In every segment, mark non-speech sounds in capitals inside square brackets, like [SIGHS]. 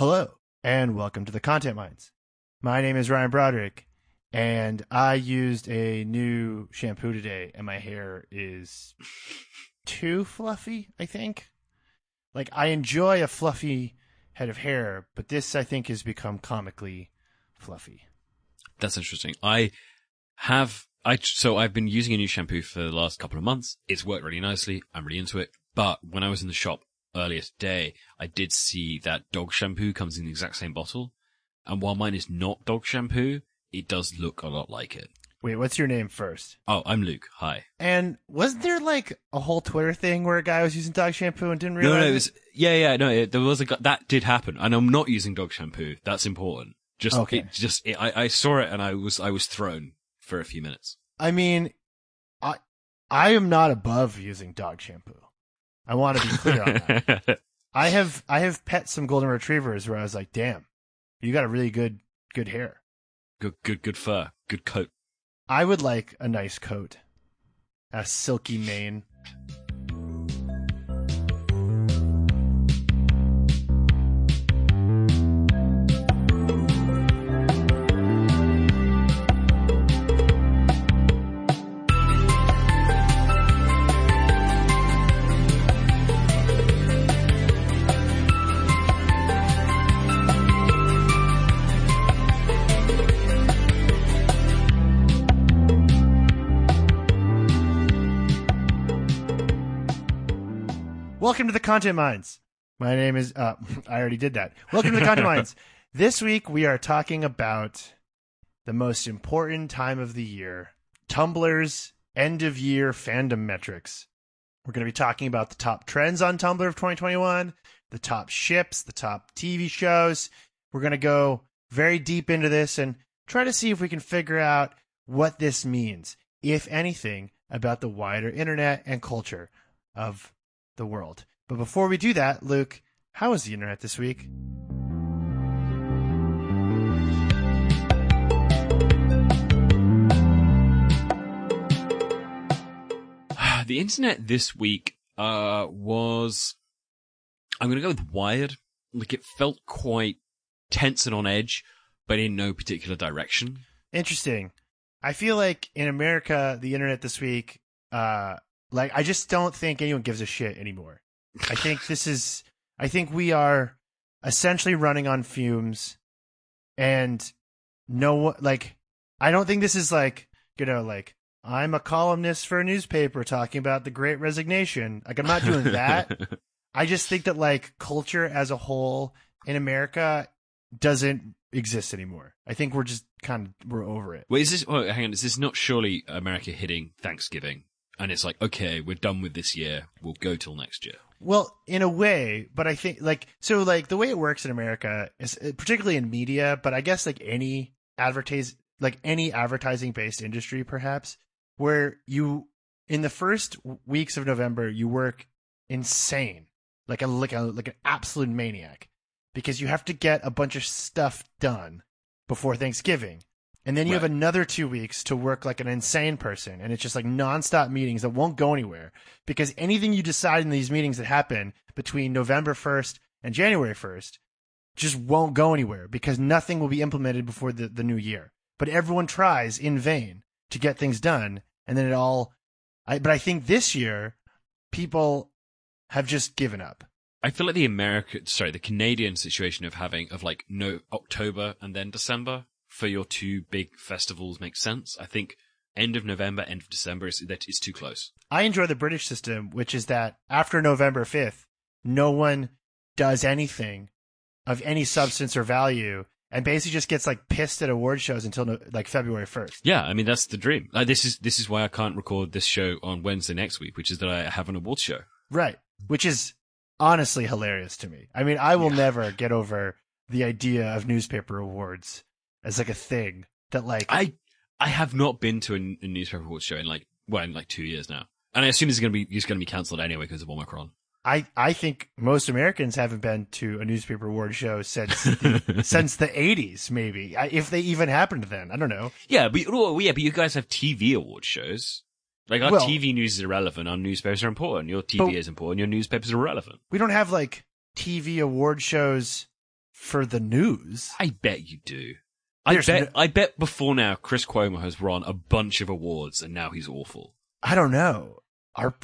Hello, and welcome to the Content Mines. My name is Ryan Broderick, and I used a new shampoo today, and my hair is too fluffy, I think. Like, I enjoy a fluffy head of hair, but this, I think, has become comically fluffy. That's interesting. I have, I, so I've been using a new shampoo for the last couple of months. It's worked really nicely. I'm really into it. But when I was in the shop earlier today, I did see that dog shampoo comes in the exact same bottle. And while mine is not dog shampoo, it does look a lot like it. Wait, what's your name first? Oh, I'm Luke. Hi. And wasn't there like a whole Twitter thing where a guy was using dog shampoo and didn't realize? No, no, it? was, yeah, yeah, no, it, there was a, that did happen. And I'm not using dog shampoo. That's important. Just, Okay. it just, it, I, I saw it and I was, I was thrown for a few minutes. I mean, I I am not above using dog shampoo. I want to be clear on that. [LAUGHS] I have I have pet some golden retrievers where I was like, damn, you got a really good good hair. good, good, good fur. Good coat. I would like a nice coat, a silky mane. Content Mines. My name is uh [LAUGHS] I already did that. Welcome to the Content Mines. [LAUGHS] This week we are talking about the most important time of the year, Tumblr's end of year fandom metrics. We're going to be talking about the top trends on Tumblr of 2021, the top ships, the top TV shows. We're going to go very deep into this and try to see if we can figure out what this means, if anything, about the wider internet and culture of the world. But before we do that, Luke, how was the internet this week? [SIGHS] the internet this week uh was I'm gonna go with Wired. Like it felt quite tense and on edge, but in no particular direction. Interesting. I feel like in America, the internet this week, uh, like I just don't think anyone gives a shit anymore. I think this is, I think we are essentially running on fumes, and no one like, I don't think this is like you know like I'm a columnist for a newspaper talking about the Great Resignation. Like I'm not doing that. [LAUGHS] I just think that like culture as a whole in America doesn't exist anymore. I think we're just kind of we're over it. Wait, is this? Oh, hang on. Is this not surely America hitting Thanksgiving? And it's like, okay, we're done with this year. We'll go till next year. Well, in a way, but I think like so like the way it works in America is uh, particularly in media, but I guess like any advertise like any advertising based industry perhaps where you in the first weeks of November you work insane like a like a like an absolute maniac because you have to get a bunch of stuff done before Thanksgiving. And then you have another two weeks to work like an insane person. And it's just like nonstop meetings that won't go anywhere because anything you decide in these meetings that happen between November 1st and January 1st just won't go anywhere because nothing will be implemented before the, the new year. But everyone tries in vain to get things done. And then it all, I, but I think this year people have just given up. I feel like the American, sorry, the Canadian situation of having of like no October and then December for your two big festivals makes sense. I think end of November, end of December is that is too close. I enjoy the British system, which is that after November 5th, no one does anything of any substance or value and basically just gets like pissed at award shows until no, like February 1st. Yeah, I mean that's the dream. Like, this is this is why I can't record this show on Wednesday next week, which is that I have an awards show. Right. Which is honestly hilarious to me. I mean, I will Yeah. never get over the idea of newspaper awards as like a thing that like I I have not been to a, a newspaper awards show in like well in like two years now, and I assume it's going to be it's going to be cancelled anyway because of Omicron. I, I think most Americans haven't been to a newspaper award show since the, [LAUGHS] since the 80s maybe. If they even happened then. I don't know. Yeah, but oh, yeah, but you guys have TV award shows. Like our Well- TV news is irrelevant. Our newspapers are important. Your TV is important. Your newspapers are irrelevant. we don't have like TV award shows for the news. I bet you do. I There's bet. no- I bet before now, Chris Cuomo has won a bunch of awards, and now he's awful. I don't know. Are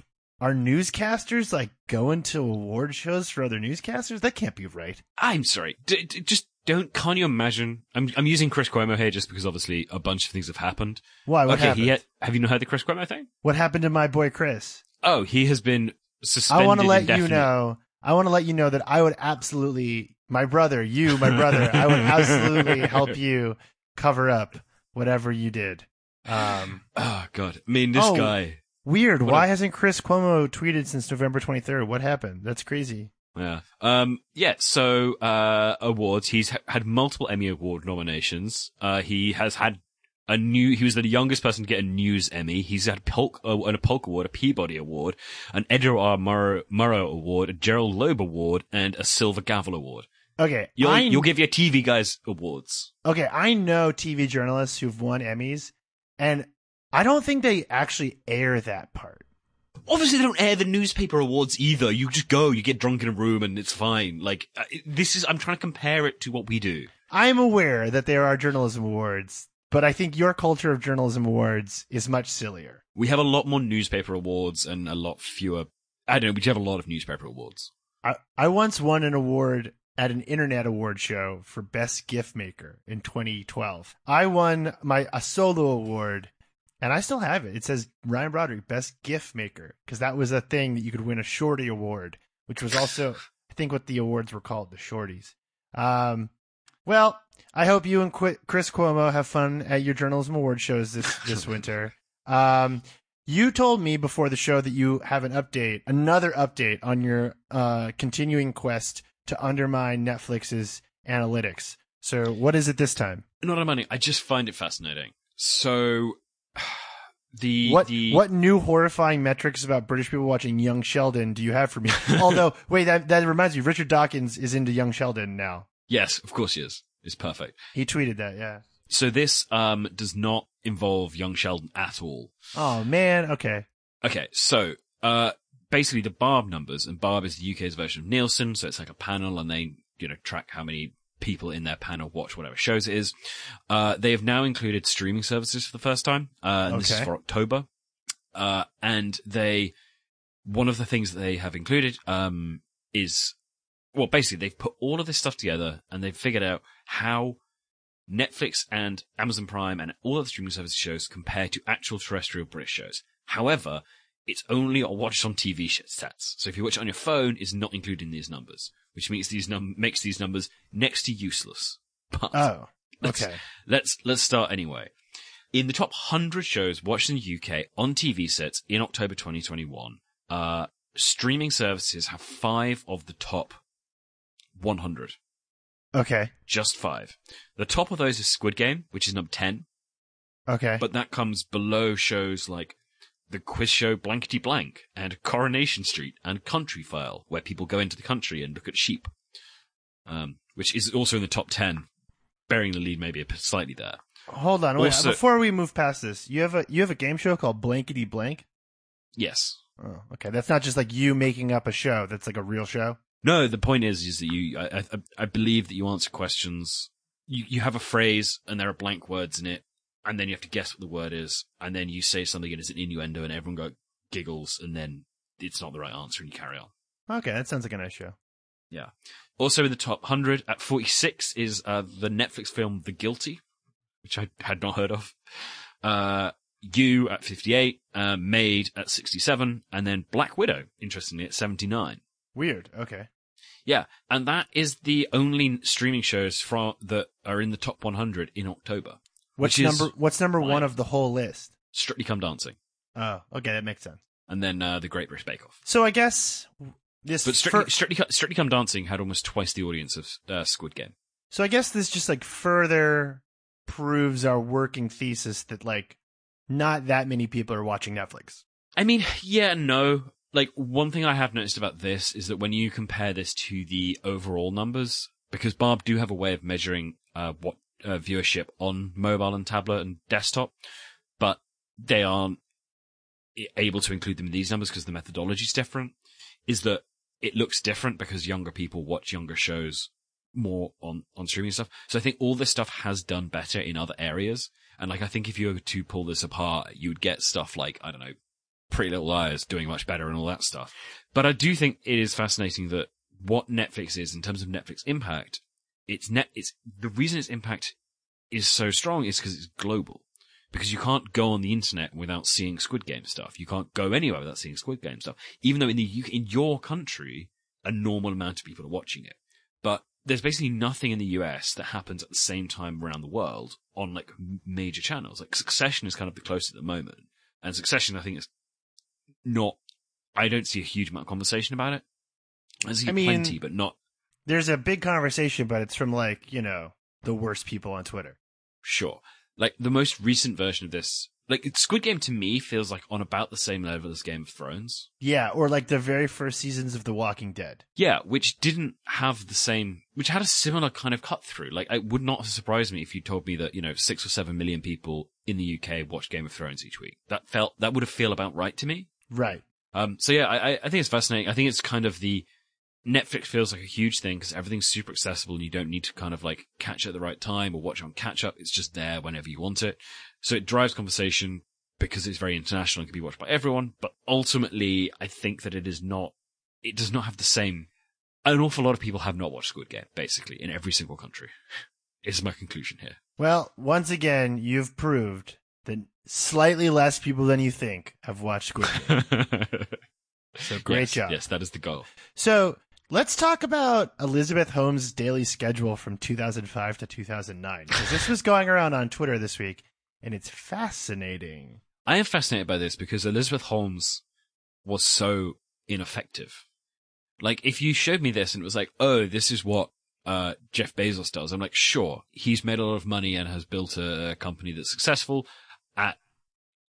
are newscasters like going to award shows for other newscasters? That can't be right. I'm sorry. D- d- just don't. Can't you imagine? I'm I'm using Chris Cuomo here just because obviously a bunch of things have happened. Why? What okay, happened? he have you not heard the Chris Cuomo thing? what happened to my boy Chris? Oh, he has been suspended. I want to let you know. I want to let you know that I would absolutely, my brother, you, my brother, I would [LAUGHS] absolutely help you cover up whatever you did. Um, Oh God! I mean, this Oh. guy. weird. Why a- hasn't Chris Cuomo tweeted since November 23rd? What happened? That's crazy. Yeah. Um. Yeah. So, uh, awards. He's ha- had multiple Emmy Award nominations. Uh, he has had a new. He was the youngest person to get a News Emmy. He's had Polk, uh, a Polk Award, a Peabody Award, an Edward R. Murrow, Murrow Award, a Gerald Loeb Award, and a Silver Gavel Award. Okay, You'll, you'll give your TV guys awards. okay. I know TV journalists who've won Emmys, and I don't think they actually air that part. Obviously, they don't air the newspaper awards either. You just go, you get drunk in a room, and it's fine. Like uh, this is. I'm trying to compare it to what we do. I'm aware that there are journalism awards, but I think your culture of journalism awards is much sillier. We have a lot more newspaper awards and a lot fewer. I don't know. We have a lot of newspaper awards. I, I once won an award at an internet award show for best gift maker in 2012. I won my a solo award and I still have it. It says Ryan Broderick best gift maker because that was a thing that you could win a shorty award, which was also I think what the awards were called, the shorties. Um well, I hope you and Qu- Chris Cuomo have fun at your journalism award shows this [LAUGHS] this winter. Um you told me before the show that you have an update, another update on your uh, continuing quest to undermine Netflix's analytics. So, what is it this time? Not money. I just find it fascinating. So, [SIGHS] the what the what new horrifying metrics about British people watching Young Sheldon do you have for me? [LAUGHS] Although, wait, that that reminds me, Richard Dawkins is into Young Sheldon now. yes, of course he is. It's perfect. He tweeted that, yeah. So this um does not involve young Sheldon at all. Oh man, okay. Okay, so uh basically the Barb numbers, and Barb is the UK's version of Nielsen, so it's like a panel, and they you know track how many people in their panel watch whatever shows it is. Uh, they have now included streaming services for the first time, uh, and this is for October. Uh, and they, one of the things that they have included, um, is, well, basically they've put all of this stuff together and they've figured out how Netflix and Amazon Prime and all other streaming service shows compare to actual terrestrial British shows. However, it's only watched on TV sets. So if you watch it on your phone, it's not included in these numbers, which makes these num- makes these numbers next to useless. [LAUGHS] But Oh, let's, okay. let's let's start anyway. In the top 100 shows watched in the UK on TV sets in October 2021, uh, streaming services have five of the top 100. Okay. Just five. The top of those is Squid Game, which is number 10, Okay. but that comes below shows like the quiz show Blankety Blank and Coronation Street and Countryfile, where people go into the country and look at sheep, um, which is also in the top 10, bearing the lead maybe slightly there. Hold on. Wait, also- before we move past this, you have a you have a game show called Blankety Blank. Yes. Oh, okay. That's not just like you making up a show. That's like a real show. No, the point is, is that you, I, I, I believe that you answer questions. You, you have a phrase and there are blank words in it, and then you have to guess what the word is, and then you say something and it's an innuendo, and everyone go giggles, and then it's not the right answer, and you carry on. Okay, that sounds like a nice show. Yeah. Also in the top 100 at 46 is uh, the Netflix film The Guilty, which I had not heard of. Uh, You at 58, uh, Maid at 67, and then Black Widow, interestingly, at 79. Weird. Okay. Yeah, and that is the only streaming shows from that are in the top 100 in October. What's number What's number one of the whole list? Strictly Come Dancing, Oh, okay, that makes sense. and then uh, The Great British Bake Off. So I guess this. But Strictly, fir- Strictly, Co- Strictly Come Dancing had almost twice the audience of uh, Squid Game. so I guess this just like further proves our working thesis that like not that many people are watching Netflix. I mean, yeah, and no. Like one thing I have noticed about this is that when you compare this to the overall numbers, because Barb do have a way of measuring uh, what uh, viewership on mobile and tablet and desktop, but they aren't able to include them in these numbers because the methodology is different. Is that it looks different because younger people watch younger shows more on, on streaming stuff. So I think all this stuff has done better in other areas. And like, I think if you were to pull this apart, you would get stuff like, I don't know, Pretty Little Liars doing much better and all that stuff. But I do think it is fascinating that what Netflix is in terms of Netflix impact, it's net, it's, the reason its impact is so strong is because it's global. Because you can't go on the internet without seeing Squid Game stuff. You can't go anywhere without seeing Squid Game stuff. Even though in the UK, in your country, a normal amount of people are watching it. But there's basically nothing in the US that happens at the same time around the world on like major channels. Like Succession is kind of the closest at the moment. And Succession, I think, is not, I don't see a huge amount of conversation about it. I see I mean- plenty, but not There's a big conversation, but it's from like you know the worst people on Twitter. sure. Like the most recent version of this, like Squid Game to me feels like on about the same level as Game of Thrones. Yeah, or like the very first seasons of The Walking Dead. Yeah, which didn't have the same, which had a similar kind of cut through. Like, it would not have surprised me if you told me that, you know, six or seven million people in the UK watch Game of Thrones each week. That felt, that would have feel about right to me. Right. Um, so yeah, I, I- I think it's fascinating. I think it's kind of the, Netflix feels like a huge thing because everything's super accessible and you don't need to kind of like catch it at the right time or watch on catch up. It's just there whenever you want it. So it drives conversation because it's very international and can be watched by everyone. But ultimately, I think that it is not, it does not have the same, an awful lot of people have not watched Squid Game, basically, in every single country. Is my conclusion here. Well, once again, you've proved that slightly less people than you think have watched Squid Game. [LAUGHS] So great yes, job. Yes, that is the goal. So let's talk about Elizabeth Holmes' daily schedule from 2005 to 2009 because this was going around on Twitter this week, and it's fascinating. I am fascinated by this because Elizabeth Holmes was so ineffective. Like, if you showed me this and it was like, oh, this is what uh, Jeff Bezos does, I'm like, sure, he's made a lot of money and has built a, company that's successful at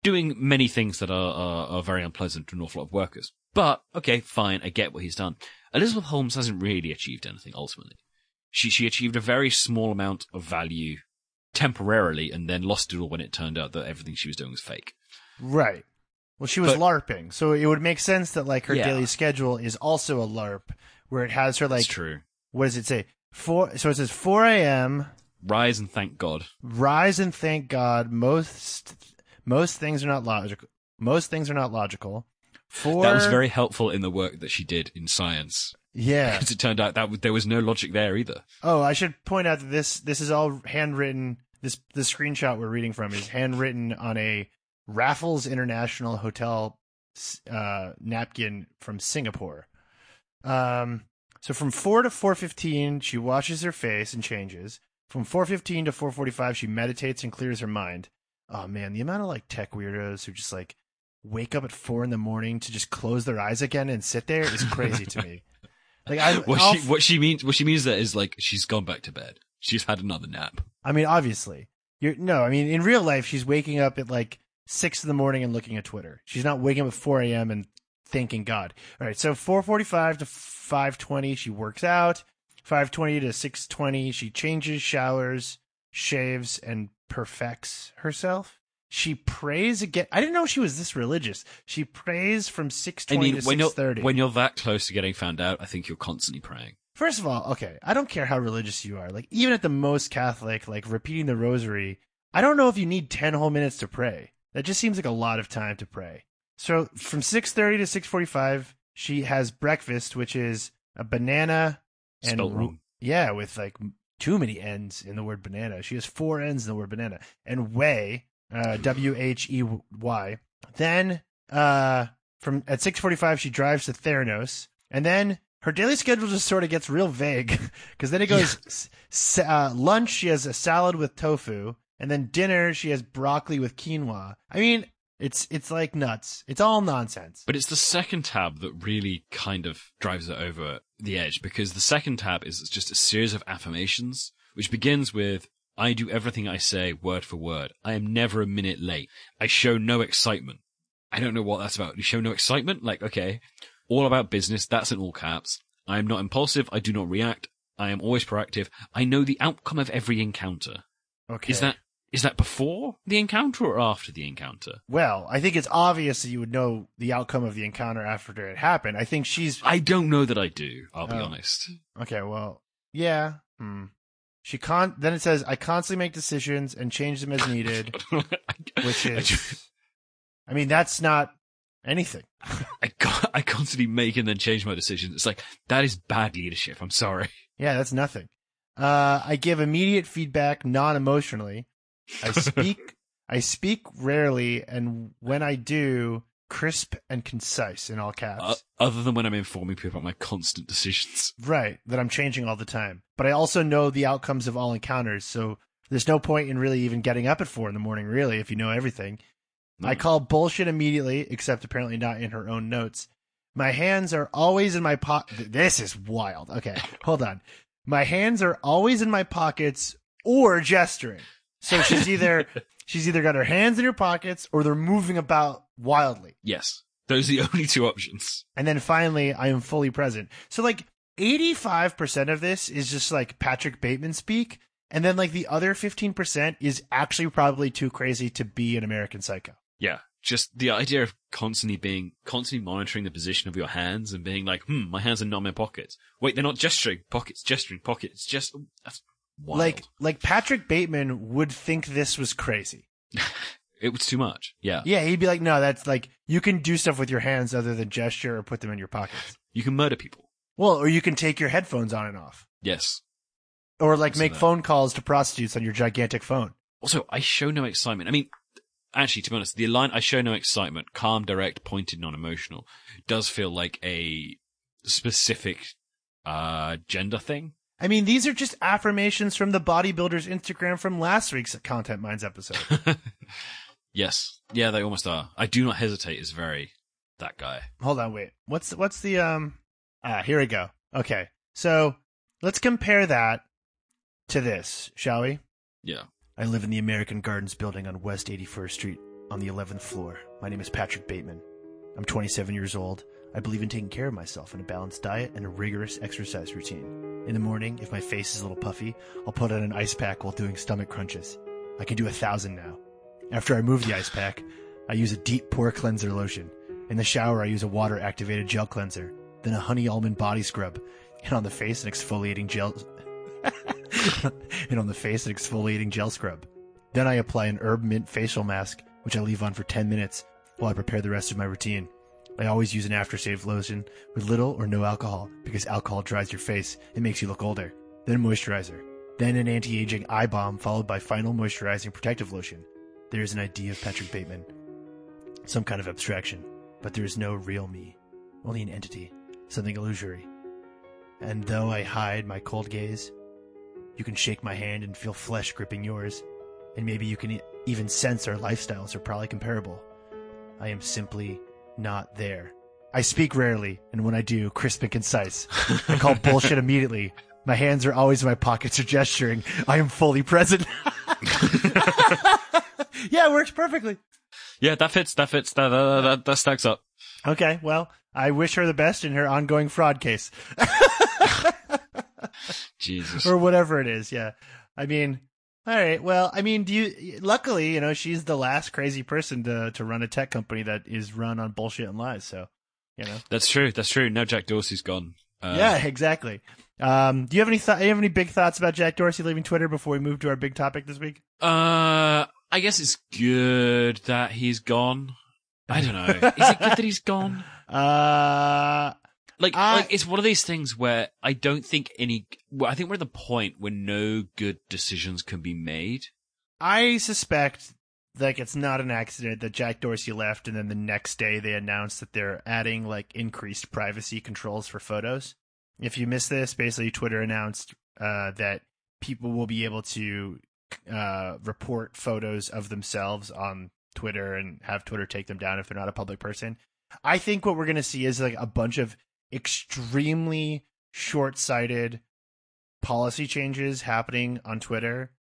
doing many things that are, are, are very unpleasant to an awful lot of workers. But, okay, fine, I get what he's done. Elizabeth Holmes hasn't really achieved anything ultimately. She, she achieved a very small amount of value temporarily and then lost it all when it turned out that everything she was doing was fake. Right. Well, she was But- LARPing, so it would make sense that like her Yeah. daily schedule is also a LARP, where it has her like That's true. what does it say? Four. So it says 4 a.m. Rise and thank God. Rise and thank God. Most most things are not logical. Most things are not logical. Four. That was very helpful in the work that she did in science. yeah. [LAUGHS] Because it turned out that w- there was no logic there either. Oh, I should point out that this this is all handwritten. This the screenshot we're reading from is handwritten on a Raffles International Hotel uh, napkin from Singapore. Um, so from four to four fifteen, she washes her face and changes. From four fifteen to four forty five, she meditates and clears her mind. Oh man, the amount of like tech weirdos who just like wake up at four in the morning to just close their eyes again and sit there is crazy to me. [LAUGHS] Like I, What I'll she, what she means, what she means that is like she's gone back to bed. She's had another nap. I mean, obviously, you're no. I mean, in real life, she's waking up at like six in the morning and looking at Twitter. She's not waking up at four a.m. and thanking God. All right, so four forty-five to five twenty, she works out. Five twenty to six twenty, she changes, showers, shaves, and perfects herself. She prays again. I didn't know she was this religious. She prays from six I mean, to when six you're when you're that close to getting found out, I think you're constantly praying. First of all, okay, I don't care how religious you are. Like even at the most Catholic, like repeating the rosary, I don't know if you need 10 whole minutes to pray. That just seems like a lot of time to pray. So from 6:30 to 6:45, she has breakfast which is a banana and wrong. yeah, with like too many ends in the word banana. She has four ends in the word banana and whey, uh, W H E Y. Then uh, from at six forty five, she drives to Theranos, and then her daily schedule just sort of gets real vague [LAUGHS] because then it goes s- uh, lunch. She has a salad with tofu, and then dinner she has broccoli with quinoa. I mean, it's it's like nuts. It's all nonsense. But it's the second tab that really kind of drives it over the edge because the second tab is just a series of affirmations, which begins with, I do everything I say word for word. I am never a minute late. I show no excitement. I don't know what that's about. You show no excitement? Like, okay. All about business. That's in all caps. I am not impulsive. I do not react. I am always proactive. I know the outcome of every encounter. Okay. Is that, is that before the encounter or after the encounter? well? I think it's obvious that you would know the outcome of the encounter after it happened. I think she's I don't know that I do. I'll be Oh. honest. okay. Well, yeah. Hmm. She con. Then it says, "I constantly make decisions and change them as needed," [LAUGHS] which is. I mean, that's not anything. [LAUGHS] I, con- I constantly make and then change my decisions. It's like that is bad leadership. I'm sorry. Yeah, that's nothing. Uh, I give immediate feedback non-emotionally. I [LAUGHS] speak. I speak rarely, and when I do, crisp and concise in all caps. Uh, other than when I'm informing people about my constant decisions. [LAUGHS] Right, that I'm changing all the time. But I also know the outcomes of all encounters, so there's no point in really even getting up at four in the morning, really, if you know everything. I Mm. call bullshit immediately, except apparently not in her own notes. My hands are always in my pocket. This is wild. Okay, [LAUGHS] hold on. My hands are always in my pockets or gesturing. So she's either [LAUGHS] she's either got her hands in her pockets or they're moving about wildly. Yes, those are the [LAUGHS] only two options. And then finally, I am fully present. So like 85% of this is just like Patrick Bateman speak. And then like the other 15% is actually probably too crazy to be an American psycho. Yeah, just the idea of constantly being, constantly monitoring the position of your hands and being like, hmm, my hands are not in my pockets. Wait, they're not gesturing pockets, gesturing pockets. Just that's wild. Like, like Patrick Bateman would think this was crazy. [LAUGHS] it was too much. Yeah, Yeah. He'd be like, no, that's like, you can do stuff with your hands other than gesture or put them in your pockets. you can murder people. Well, or you can take your headphones on and off Yes. or like make that- phone calls to prostitutes on your gigantic phone. Also, I show no excitement. I mean, actually, to be honest, the line "I show no excitement," calm, direct, pointed, non-emotional, does feel like a specific uh gender thing. I mean, these are just affirmations from the bodybuilder's Instagram from last week's Content Mines episode. [LAUGHS] yes, yeah, they almost are. I do not hesitate. Is very that guy. Hold on, wait. What's what's the um? Ah, here we go. Okay, so let's compare that to this, shall we? Yeah. I live in the American Gardens building on West 81st Street on the 11th floor. My name is Patrick Bateman. I'm 27 years old. I believe in taking care of myself in a balanced diet and a rigorous exercise routine. In the morning, if my face is a little puffy, I'll put on an ice pack while doing stomach crunches. I can do a thousand now. After I move the ice pack, I use a deep pore cleanser lotion. In the shower, I use a water activated gel cleanser, then a honey almond body scrub, and on the face, an exfoliating gel. [LAUGHS] and on the face, an exfoliating gel scrub. Then I apply an herb mint facial mask, which I leave on for 10 minutes while I prepare the rest of my routine. I always use an aftershave lotion with little or no alcohol because alcohol dries your face and makes you look older. Then a moisturizer. Then an anti-aging eye balm followed by final moisturizing protective lotion. There is an idea of Patrick Bateman. Some kind of abstraction. But there is no real me. Only an entity. Something illusory. And though I hide my cold gaze, you can shake my hand and feel flesh gripping yours. And maybe you can even sense our lifestyles are probably comparable. I am simply not there. I speak rarely, and when I do, crisp and concise. I call [LAUGHS] bullshit immediately. My hands are always in my pockets or [LAUGHS] gesturing. I am fully present. [LAUGHS] yeah, it works perfectly. Yeah, that fits. That fits. That that, that, that stacks up. Okay, well, I wish her the best in her ongoing fraud case. Jesus. or whatever it is. Yeah. I mean, all right. Well, I mean, do you, luckily, you know, she's the last crazy person to, to run a tech company that is run on bullshit and lies. So, you know, That's true. That's true. Now Jack Dorsey's gone. Uh, yeah, exactly. Um, do you have any th- you have any big thoughts about Jack Dorsey leaving Twitter before we move to our big topic this week? Uh, I guess it's good that he's gone. I don't know. Is it good that he's gone? [LAUGHS] Uh, Like, I- like it's one of these things where I don't think any. Well, I think we're at the point where no good decisions can be made. I suspect like it's not an accident that Jack Dorsey left and then the next day they announced that they're adding like increased privacy controls for photos. If you missed this, basically Twitter announced uh, that people will be able to uh, report photos of themselves on Twitter and have Twitter take them down if they're not a public person. I think what we're going to see is like a bunch of extremely short-sighted policy changes happening on Twitter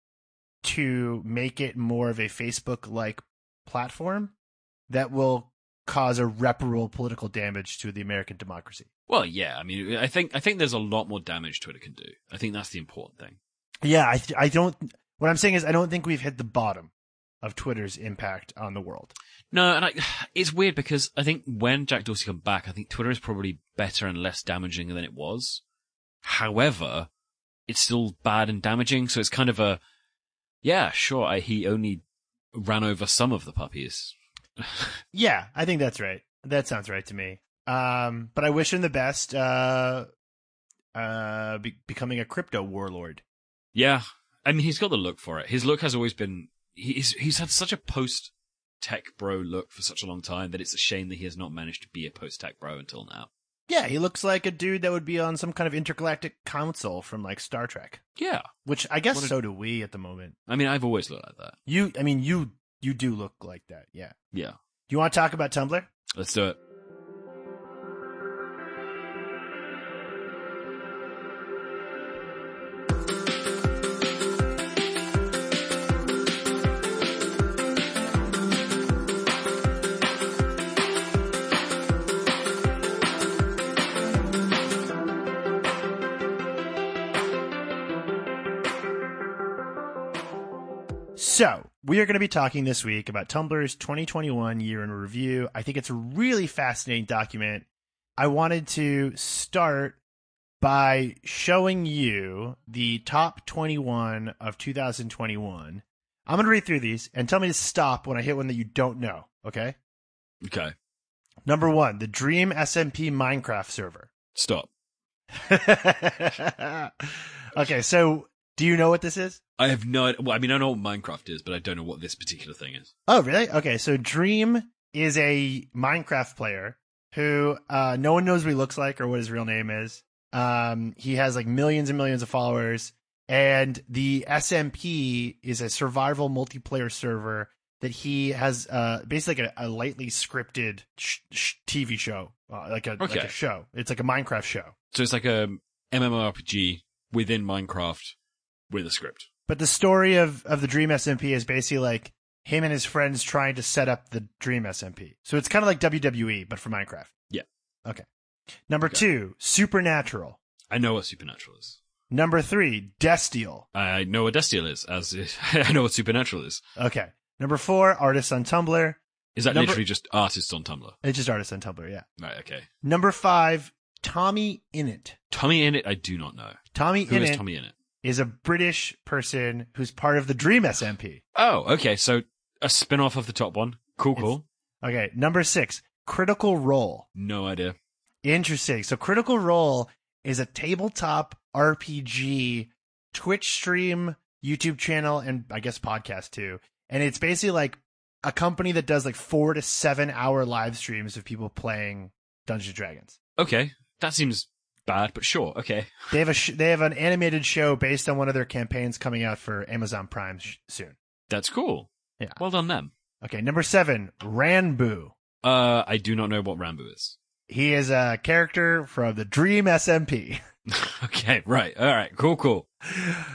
to make it more of a Facebook like platform that will cause irreparable political damage to the American democracy. Well, yeah. I mean, I think I think there's a lot more damage Twitter can do. I think that's the important thing. Yeah, I I don't what I'm saying is I don't think we've hit the bottom of Twitter's impact on the world. No, and I, [SIGHS] it's weird because I think when Jack Dorsey come back, I think Twitter is probably better and less damaging than it was. However, it's still bad and damaging. So it's kind of a, yeah, sure. I, he only ran over some of the puppies. [LAUGHS] Yeah, I think that's right. That sounds right to me. Um, but I wish him the best. Uh, uh, be- becoming a crypto warlord. Yeah, I mean, he's got the look for it. His look has always been. He's he's had such a post tech bro look for such a long time that it's a shame that he has not managed to be a post tech bro until now. Yeah, he looks like a dude that would be on some kind of intergalactic council from like Star Trek. Yeah, Which I guess a- so do we at the moment. I mean, I've always looked like that. You, I mean, you you do look like that. Yeah. Yeah, Do you want to talk about Tumblr? let's do it. So, we are going to be talking this week about Tumblr's 2021 year in review. I think it's a really fascinating document. I wanted to start by showing you the top 21 of 2021. I'm going to read through these and tell me to stop when I hit one that you don't know, okay? Okay, Number one, the Dream SMP Minecraft server. stop. [LAUGHS] okay, so do you know what this is? I have no. Well, I mean, I know what Minecraft is, but I don't know what this particular thing is. Oh, really? Okay, so Dream is a Minecraft player who uh, no one knows what he looks like or what his real name is. Um, he has like millions and millions of followers, and the SMP is a survival multiplayer server that he has uh, basically like a, a lightly scripted sh- sh- TV show, uh, like a like a show. It's like a Minecraft show. So it's like a MMORPG within Minecraft with a script. But the story of, of the Dream SMP is basically like him and his friends trying to set up the Dream SMP. So it's kind of like WWE, but for Minecraft. Yeah. Okay. Number Okay. two, Supernatural. I know what Supernatural is. Number three, Destiel. I know what Destiel is, as [LAUGHS] I know what Supernatural is. Okay. Number four, Artists on Tumblr. Is that Number- literally just artists on Tumblr? It's just Artists on Tumblr, yeah. Right. Okay. Number five, Tommy Innit. Tommy in it, I do not know. Tommy Who is Innit Tommy in it? Is a British person who's part of the Dream SMP. Oh, okay. So a spin off of the top one. Cool, cool. Okay. Number six, Critical Role. No idea. Interesting. So Critical Role is a tabletop RPG Twitch stream, YouTube channel, and I guess podcast too. And it's basically like a company that does like four to seven hour live streams of people playing Dungeons and Dragons. Okay. That seems bad, but sure. Okay. They have a sh- they have an animated show based on one of their campaigns coming out for Amazon Prime sh- soon. That's cool. Yeah. Well done, them. Okay, number seven, Ranboo. Uh, I do not know what Rambo is. He is a character from the Dream SMP. [LAUGHS] [LAUGHS] okay. Right. All right. Cool, cool.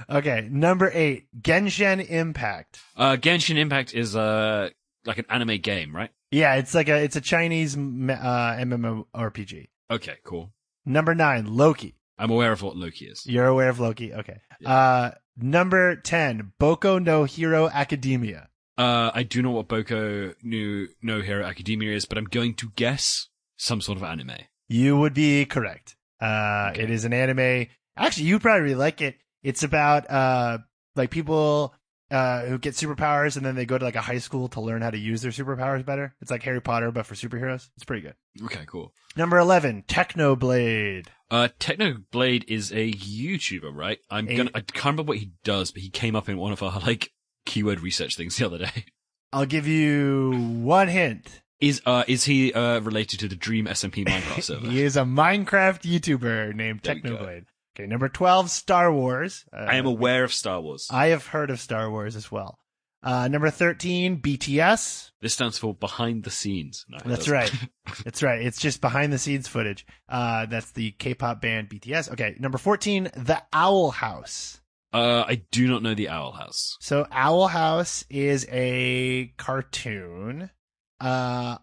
okay, number eight, Genshin Impact. Uh, Genshin Impact is, uh, like an anime game, right? Yeah, it's like a it's a Chinese uh, MMORPG. Okay. Cool. Number nine, Loki. I'm aware of what Loki is. You're aware of Loki, okay? Yeah. Uh, number ten, Boku no Hero Academia. Uh, I do know what Boku no, no Hero Academia is, but I'm going to guess some sort of anime. You would be correct. Uh, Okay. it is an anime. Actually, you'd probably really like it. It's about uh, like people uh who get superpowers and then they go to like a high school to learn how to use their superpowers better. It's like Harry Potter but for superheroes. It's pretty good. Okay, cool. Number eleven, Technoblade. Uh, Technoblade is a YouTuber, right? I'm A- gonna, I can't remember what he does, but he came up in one of our, like, keyword research things the other day. [LAUGHS] I'll give you one hint. Is, uh, is he, uh, related to the Dream SMP Minecraft [LAUGHS] server? he is a Minecraft YouTuber named There. Technoblade. Okay, number 12, Star Wars. Uh, I am aware of Star Wars. I have heard of Star Wars as well. Uh, number 13, BTS. this stands for behind the scenes. No, That's right. [LAUGHS] That's right. It's just behind the scenes footage. Uh, that's the K-pop band BTS. Okay, number 14, The Owl House. uh, I do not know the Owl House. So Owl House is a cartoon. Uh,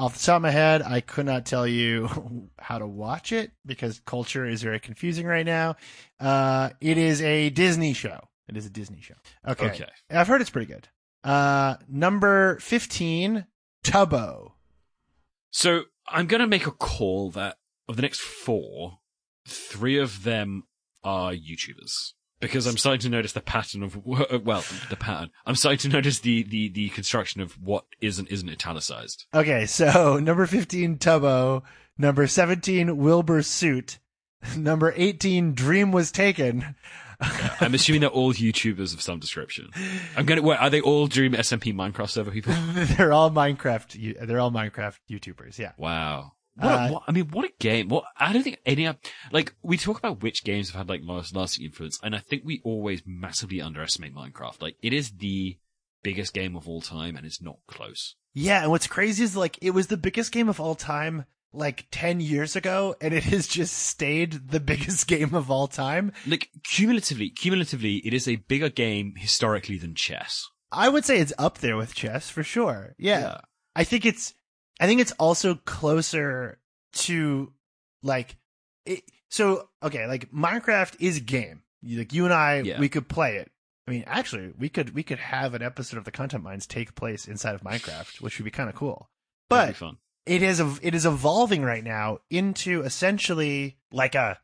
off the top of my head, I could not tell you [LAUGHS] how to watch it because culture is very confusing right now. Uh, it is a Disney show. It is a Disney show. Okay. Okay. I've heard it's pretty good. Uh, number 15, Tubbo. So I'm gonna make a call that of the next four, three of them are YouTubers. Because I'm starting to notice the pattern of, uh, well, the pattern. I'm starting to notice the, the, the construction of what isn't, isn't italicized. Okay, so [LAUGHS] number 15, Tubbo. Number 17, Wilbur Soot. [LAUGHS] Number 18, Dream Was Taken. I'm assuming they're all YouTubers of some description. I'm gonna, what, are they all Dream SMP Minecraft server people? [LAUGHS] they're all Minecraft, they're all Minecraft YouTubers, yeah. Wow. What, Uh, what, I mean, what a game! What I don't think any of- like we talk about which games have had like most lasting influence, and I think we always massively underestimate Minecraft. Like it is the biggest game of all time, and it's not close. Yeah, and what's crazy is like it was the biggest game of all time like 10 years ago and it has just stayed the [LAUGHS] biggest game of all time. Like cumulatively, cumulatively, it is a bigger game historically than chess. I would say it's up there with chess for sure. Yeah. I think it's I think it's also closer to like it, so okay, like Minecraft is a game. You- Like you and I Yeah. we could play it. I mean, actually, we could we could have an episode of the Content Mines take place inside of Minecraft, which would be kind of cool. But it is a, it is evolving right now into essentially like a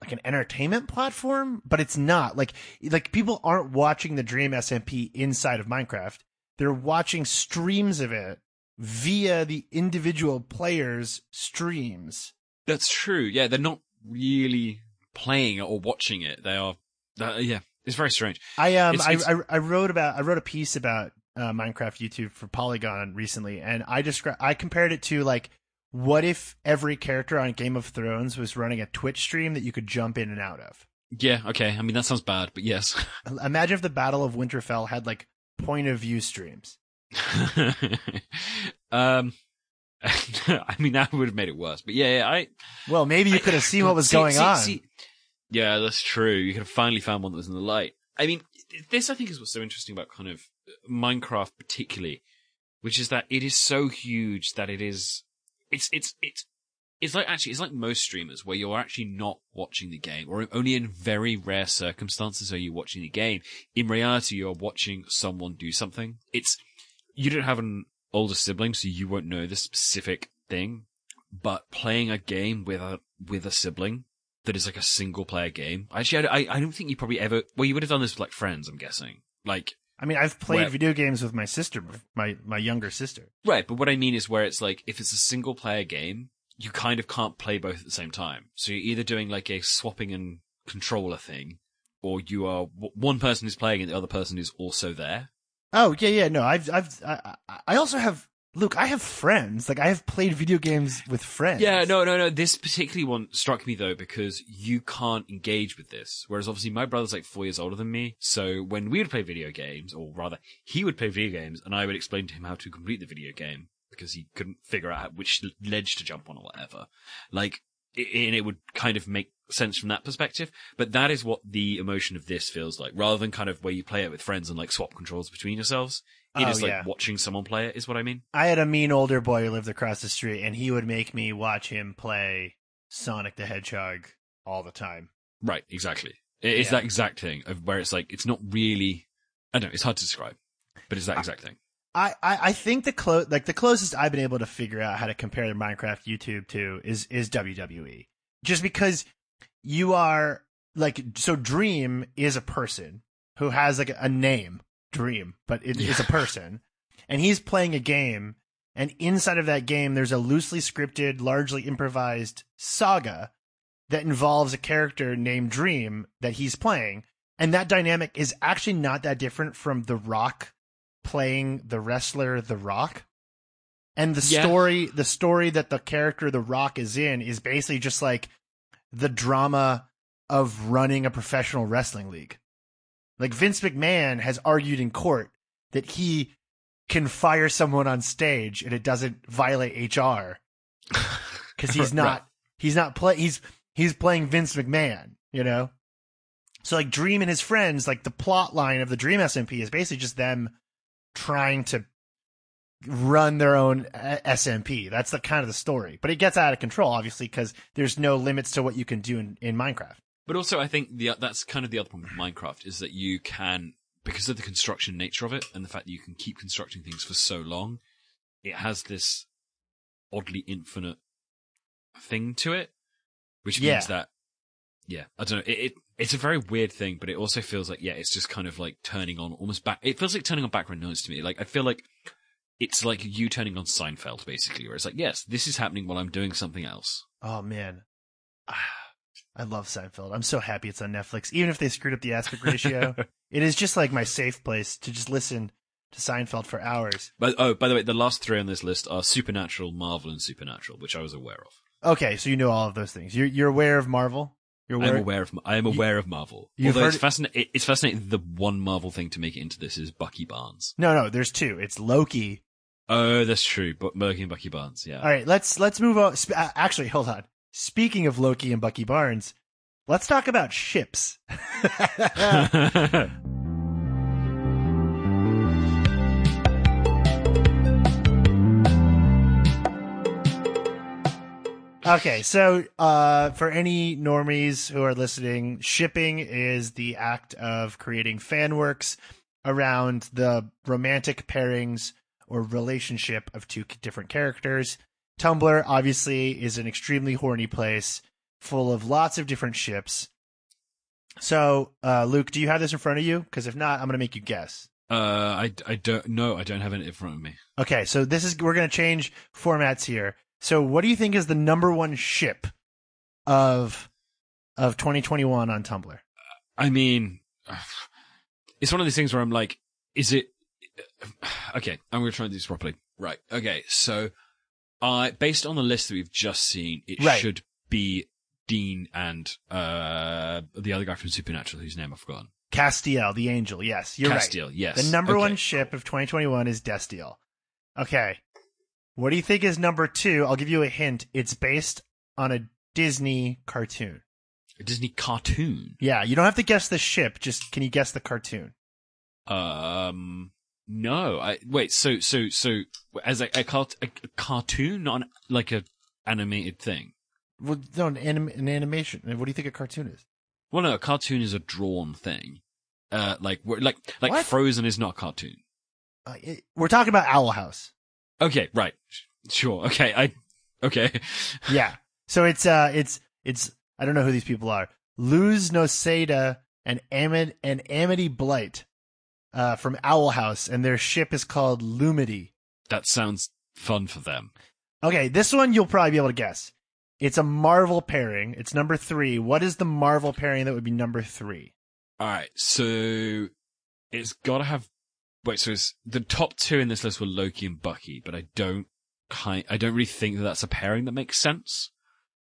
like an entertainment platform, but it's not like like people aren't watching the Dream SMP inside of Minecraft. They're watching streams of it via the individual players' streams. That's true. Yeah, they're not really playing it or watching it. They are. That, yeah, it's very strange. I um It's- I, it's- I I wrote about I wrote a piece about uh, Minecraft YouTube for Polygon recently, and I described I compared it to like what if every character on Game of Thrones was running a Twitch stream that you could jump in and out of. Yeah, okay. I mean, that sounds bad, but yes. [LAUGHS] Imagine if the Battle of Winterfell had like point of view streams. [LAUGHS] um, [LAUGHS] I mean, that would have made it worse. But yeah, I. Well, maybe you could have seen what was [LAUGHS] See- going see- on. see- yeah, that's true. You could have finally found one that was in the light. I mean, this I think is what's so interesting about kind of Minecraft, particularly, which is that it is so huge that it is. It's it's it's. It's like actually, it's like most streamers where you're actually not watching the game, or only in very rare circumstances are you watching the game. In reality, you're watching someone do something. It's you don't have an older sibling, so you won't know the specific thing. But playing a game with a with a sibling that is like a single player game. Actually, I, I, I don't think you probably ever. Well, you would have done this with like friends. I'm guessing. Like I mean, I've played Where- video games with my sister, my my younger sister. right, but what I mean is where it's like if it's a single player game, you kind of can't play both at the same time. So you're either doing like a swapping and controller thing, or you are one person is playing and the other person is also there. Oh yeah, yeah. No, I've I've I, I- also have Luke. I have friends. Like I have played video games with friends. Yeah, no, no, no. This particularly one struck me though because you can't engage with this. Whereas obviously my brother's like four years older than me. So when we would play video games, or rather he would play video games and I would explain to him how to complete the video game because he couldn't figure out which ledge to jump on or whatever. Like, and it would kind of make sense from that perspective. But that is what the emotion of this feels like rather than kind of where you play it with friends and like swap controls between yourselves. It oh, is Oh, like yeah. watching someone play it is what I mean. I had a mean older boy who lived across the street, and he would make me watch him play Sonic the Hedgehog all the time. Right, exactly. It's Yeah. that exact thing of where it's like it's not really. I don't know. It's hard to describe, but it's that exact thing. I, I, I think the clo- like the closest I've been able to figure out how to compare the Minecraft YouTube to is is WWE. Just because you are like so Dream is a person who has like a name, Dream, but it is a person. And he's playing a game and inside of that game there's a loosely scripted, largely improvised saga that involves a character named Dream that he's playing. And that dynamic is actually not that different from The Rock playing the wrestler The Rock. And the Yeah. story the story that the character The Rock is in is basically just like the drama of running a professional wrestling league. Like Vince McMahon has argued in court that he can fire someone on stage and it doesn't violate HR because [LAUGHS] he's Right. not he's not play he's he's playing Vince McMahon, you know. So like Dream and his friends, like the plot line of the Dream SMP is basically just them trying to run their own uh, SMP. That's the kind of the story, but it gets out of control obviously because there's no limits to what you can do in, in Minecraft. But also, I think the that's kind of the other problem with Minecraft is that you can, because of the construction nature of it and the fact that you can keep constructing things for so long, it has this oddly infinite thing to it, which means Yeah. that, yeah, I don't know. It, it it's a very weird thing, but it also feels like yeah, it's just kind of like turning on almost back. It feels like turning on background noise to me. Like I feel like it's like you turning on Seinfeld, basically, where it's like yes, this is happening while I'm doing something else. Oh man, [SIGHS] I love Seinfeld. I'm so happy it's on Netflix. Even if they screwed up the aspect ratio, [LAUGHS] it is just like my safe place to just listen to Seinfeld for hours. But oh, by the way, the last three on this list are Supernatural, Marvel, and Supernatural, which I was aware of. Okay, so you know all of those things. You're you're aware of Marvel. You're I'm aware. of I am aware of Marvel. Although it's fascinating, it's fascinating. The one Marvel thing to make it into this is Bucky Barnes. No, no, there's two. It's Loki. Oh, that's true. But Loki and Bucky Barnes, yeah. All right, let's let's move on. Uh, Actually, hold on. Speaking of Loki and Bucky Barnes, let's talk about ships. [LAUGHS] [LAUGHS] Okay, so uh, for any normies who are listening, shipping is the act of creating fan works around the romantic pairings or relationship of two different characters. Tumblr obviously is an extremely horny place full of lots of different ships. So, uh, Luke, do you have this in front of you? Because if not, I'm going to make you guess. uh, I, I don't know. I don't have it in front of me. Okay, so this is we're going to change formats here. So, what do you think is the number one ship of of 2021 on Tumblr? I mean, it's one of these things where I'm like, is it? Okay, I'm going to try and do this properly. Right. Okay. So, uh, based on the list that we've just seen, it Right. should be Dean and uh the other guy from Supernatural, whose name I've forgotten. Castiel, the angel. Yes, you're Castiel. right. Yes. The number Okay. one ship of 2021 is Destiel. Okay. What do you think is number two? I'll give you a hint. It's based on a Disney cartoon. A Disney cartoon. Yeah, you don't have to guess the ship. Just can you guess the cartoon? Um. No. I wait. So so so as a a, cart, a, a cartoon, not an, like a animated thing. Well, no, an, anim- an animation. What do you think a cartoon is? Well, no, a cartoon is a drawn thing. Uh, like like like What? Frozen is not a cartoon. Uh, it, we're talking about Owl House. Okay, right, sure. Okay, I okay. [LAUGHS] Yeah. So it's uh, it's it's I don't know who these people are. Luz Noceda and Amid and Amity Blight, uh, from Owl House, and their ship is called Lumity. That sounds fun for them. Okay, this one you'll probably be able to guess. It's a Marvel pairing. It's number three. What is the Marvel pairing that would be number three? All right, so it's got to have. Wait, so it's, the top two in this list were Loki and Bucky, but I don't kind. I don't really think that that's a pairing that makes sense.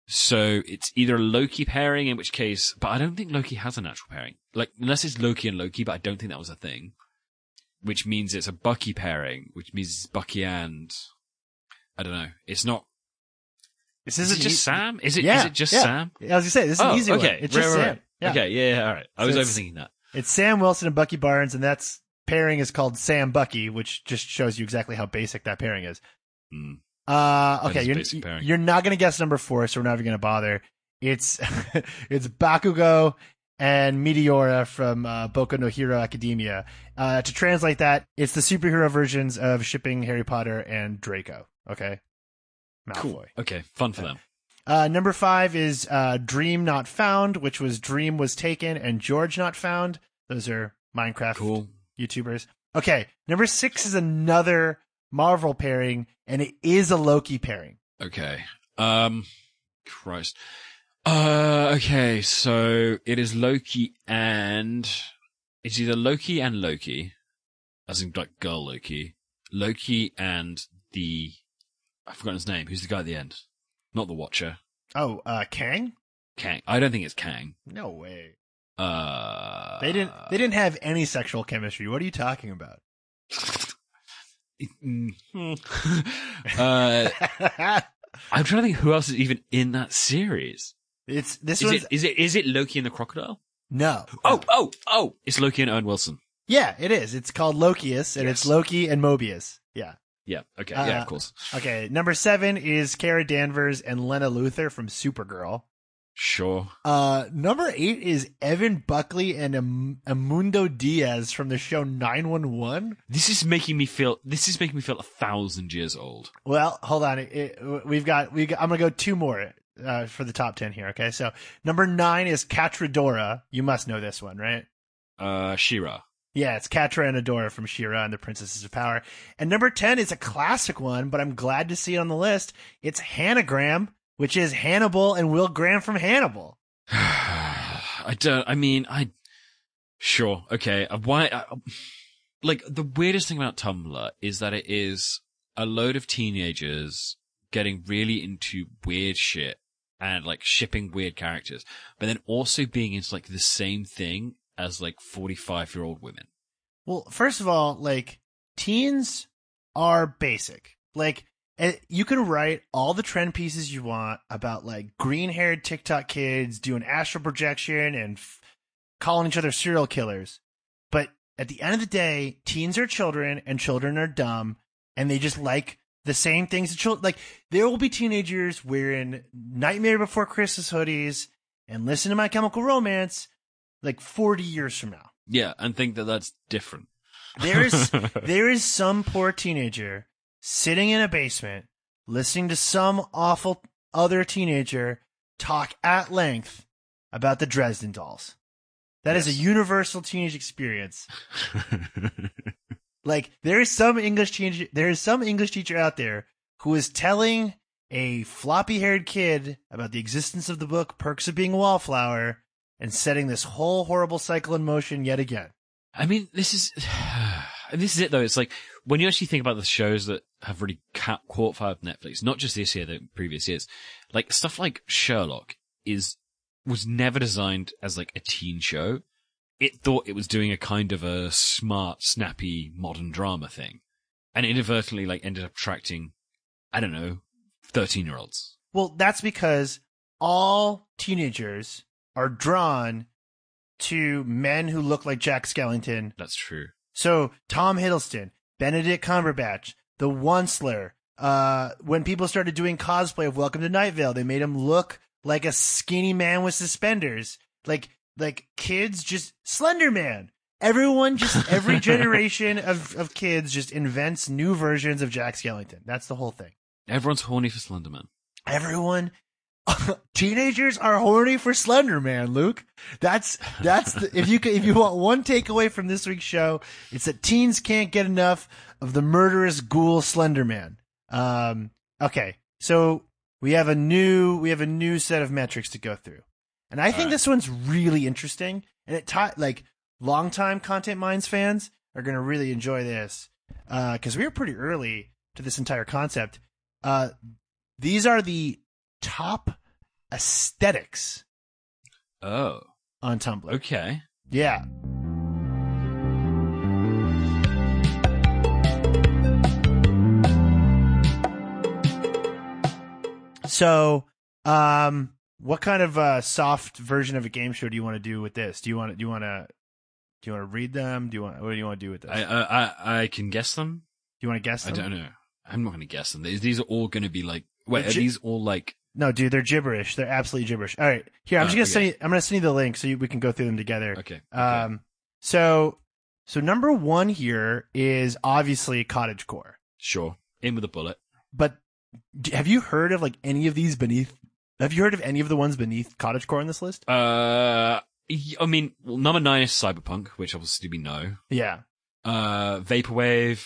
So it's either a Loki pairing, in which case, but I don't think Loki has a natural pairing. Like unless it's Loki and Loki, but I don't think that was a thing. Which means it's a Bucky pairing, which means it's Bucky and I don't know. It's not. This Is it just e- Sam? Is it? Is Yeah, it just yeah. Sam? As you say this is oh, an easy okay. one. It's right, just right, Sam. right. Yeah. Okay, yeah, yeah, all right. I So was overthinking that. It's Sam Wilson and Bucky Barnes, and that's pairing is called Sam Bucky, which just shows you exactly how basic that pairing is. Mm. Uh, okay, is you're, you're not gonna guess number four, so we're not even gonna bother. It's [LAUGHS] it's Bakugo and Midoriya from uh, Boku no Hero Academia. Uh, to translate that, it's the superhero versions of shipping Harry Potter and Draco. Okay, Malfoy. Cool. Okay, fun for them. Uh, number five is uh, Dream Not Found, which was Dream was taken and George Not Found. Those are Minecraft Cool. YouTubers. Okay, number six is another Marvel pairing, and it is a Loki pairing. Okay. Um, Christ. Uh, okay. So it is Loki and it's either Loki and Loki, as in like girl Loki, Loki and the I've forgotten his name. Who's the guy at the end? Not the Watcher. Oh, uh, Kang? Kang. I don't think it's Kang. No way. Uh, They didn't. They didn't have any sexual chemistry. What are you talking about? [LAUGHS] Uh, I'm trying to think who else is even in that series. it's this Is it is it is it Loki and the crocodile? no. Oh, oh, oh! It's Loki and Owen Wilson. yeah, it is. It's called Lokius, and it's Loki and Mobius. Yeah. Yeah. Okay. yeah. Uh, Of course. Okay. Number seven is Kara Danvers and Lena Luthor from Supergirl. Sure. Uh, number eight is Evan Buckley and Am- Amundo Diaz from the show 911. This is making me feel. This is making me feel a thousand years old. Well, hold on. It, it- we've got, we I'm going to go two more. uh, for the top ten here. Okay, so number nine is Catradora. You must know this one, right? Uh, She-Ra. Yeah, it's Catra and Adora from She-Ra and the Princesses of Power. And number 10 is a classic one, but I'm glad to see it on the list. It's Hannigram, which is Hannibal and Will Graham from Hannibal. [SIGHS] I don't. I mean, I. Sure. Okay. uh, Why? I, like the weirdest thing about Tumblr is that it is a load of teenagers getting really into weird shit and like shipping weird characters, but then also being into like the same thing as like forty-five year old women. Well, first of all, like teens are basic. Like eh, you can write all the trend pieces you want about like green-haired TikTok kids doing astral projection and f- calling each other serial killers. But at the end of the day, teens are children and children are dumb and they just like the same things that children like there will be teenagers wearing Nightmare Before Christmas hoodies and listen to My Chemical Romance like 40 years from now. Yeah, and think that that's different. There is [LAUGHS] there is some poor teenager sitting in a basement listening to some awful other teenager talk at length about the Dresden dolls. That is Yes. a universal teenage experience. [LAUGHS] Like there is some English teacher there is some English teacher out there who is telling a floppy-haired kid about the existence of the book Perks of Being a Wallflower and setting this whole horrible cycle in motion yet again. I mean, this is and [SIGHS] this is it though. It's like when you actually think about the shows that have really ca- caught fire with Netflix, not just this year, the previous years, like stuff like Sherlock is was never designed as like a teen show. It thought it was doing a kind of a smart, snappy, modern drama thing, and inadvertently like ended up attracting, I don't know, thirteen year olds. Well, that's because all teenagers are drawn to men who look like Jack Skellington. That's true. So Tom Hiddleston, Benedict Cumberbatch, the Onceler. Uh, when people started doing cosplay of Welcome to Night Vale, they made him look like a skinny man with suspenders. Like like kids just Slender Man. Everyone just every [LAUGHS] generation of, of kids just invents new versions of Jack Skellington. That's the whole thing. Everyone's horny for Slenderman. everyone [LAUGHS] teenagers are horny for slender man luke. That's that's the, if you could, if you want one takeaway from this week's show it's that teens can't get enough of the murderous ghoul slender man. Um okay. So we have a new we have a new set of metrics to go through. And i think Alright. this one's really interesting. And it taught like longtime Content Mines fans are going to really enjoy this because we were pretty early to this entire concept. Uh these are the top aesthetics Oh, on Tumblr. okay. Yeah. So, um, what kind of uh, soft version of a game show do you want to do with this? Do you want to? Do you want to? Do you want to read them? Do you want? What do you want to do with this? I, I I I can guess them. do you want to guess Them? I don't know. I'm not going to guess them. These, these are all going to be like. Wait, are these all like? No, dude, they're gibberish. They're absolutely gibberish. All right, here I'm just gonna okay. send you. I'm gonna send you the link so you, we can go through them together. Okay. okay. Um, so, so number one here is obviously cottage core. sure. In with a bullet. But have you heard of like any of these beneath? Have you heard of any of the ones beneath cottage core on this list? Uh, I mean, well, number nine is cyberpunk, which obviously we know. Yeah, Uh, vaporwave.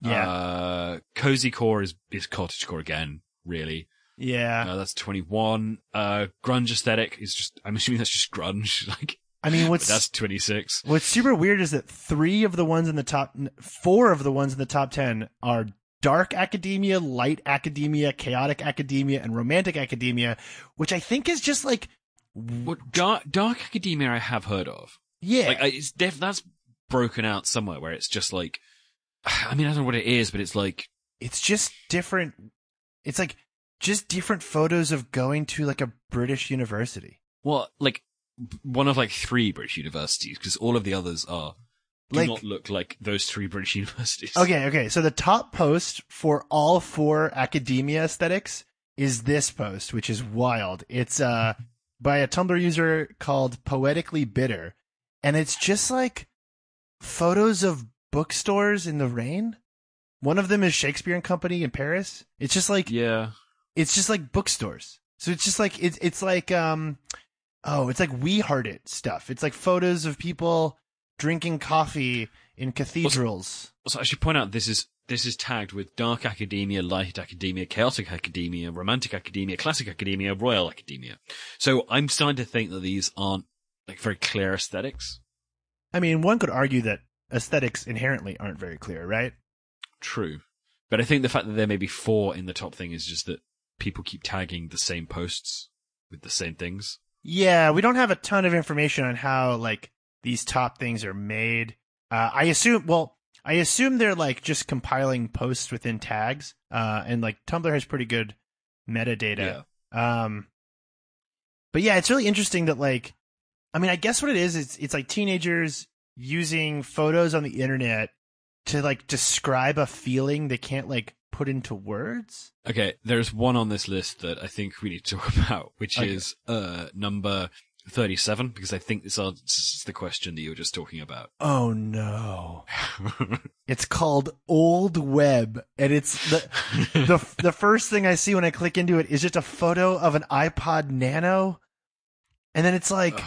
yeah, Uh, cozy core is is cottage core again. Really. Yeah. Uh, that's twenty one. Uh, grunge aesthetic is just. I'm assuming that's just grunge. [LAUGHS] Like I mean, what's that's twenty six. what's super weird is that three of the ones in the top, four of the ones in the top ten are dark academia, light academia, chaotic academia, and romantic academia, which I think is just like, What dark dark academia I have heard of. yeah, Like it's def- that's broken out somewhere where it's just like. [SIGHS] I mean, I don't know what it is, but it's like it's just different. It's like just different photos of going to like a British university. Well, like one of like three British universities because all of the others are do Like- not look like those three British [LAUGHS] universities. Okay, okay. So the top post for all four academia aesthetics is this post, which is wild. It's uh by a Tumblr user called Poetically Bitter, and it's just like photos of bookstores in the rain. One of them is Shakespeare and Company in Paris. It's just like Yeah. It's just like bookstores. So it's just like it's it's like um oh, it's like we heart it stuff. It's like photos of people drinking coffee in cathedrals. So I should point out this is this is tagged with dark academia, light academia, chaotic academia, romantic academia, classic academia, royal academia. So I'm starting to think that these aren't like very clear aesthetics. I mean, one could argue that aesthetics inherently aren't very clear, right? True. But I think the fact that there may be four in the top thing is just that people keep tagging the same posts with the same things. Yeah, we don't have a ton of information on how like these top things are made. Uh, I assume, well, I assume they're like just compiling posts within tags, uh, and like Tumblr has pretty good metadata. Um, but yeah, it's really interesting that like, I mean, I guess what it is, it's it's like teenagers using photos on the internet to like describe a feeling they can't like put into words. Okay, there's one on this list that I think we need to [LAUGHS] talk about, which Okay. is uh number 37 because I think this answers the question that you were just talking about. [LAUGHS] Oh no. [LAUGHS] It's called Old Web, and it's the the the first thing I see when I click into it is just a photo of an iPod Nano, and then it's like,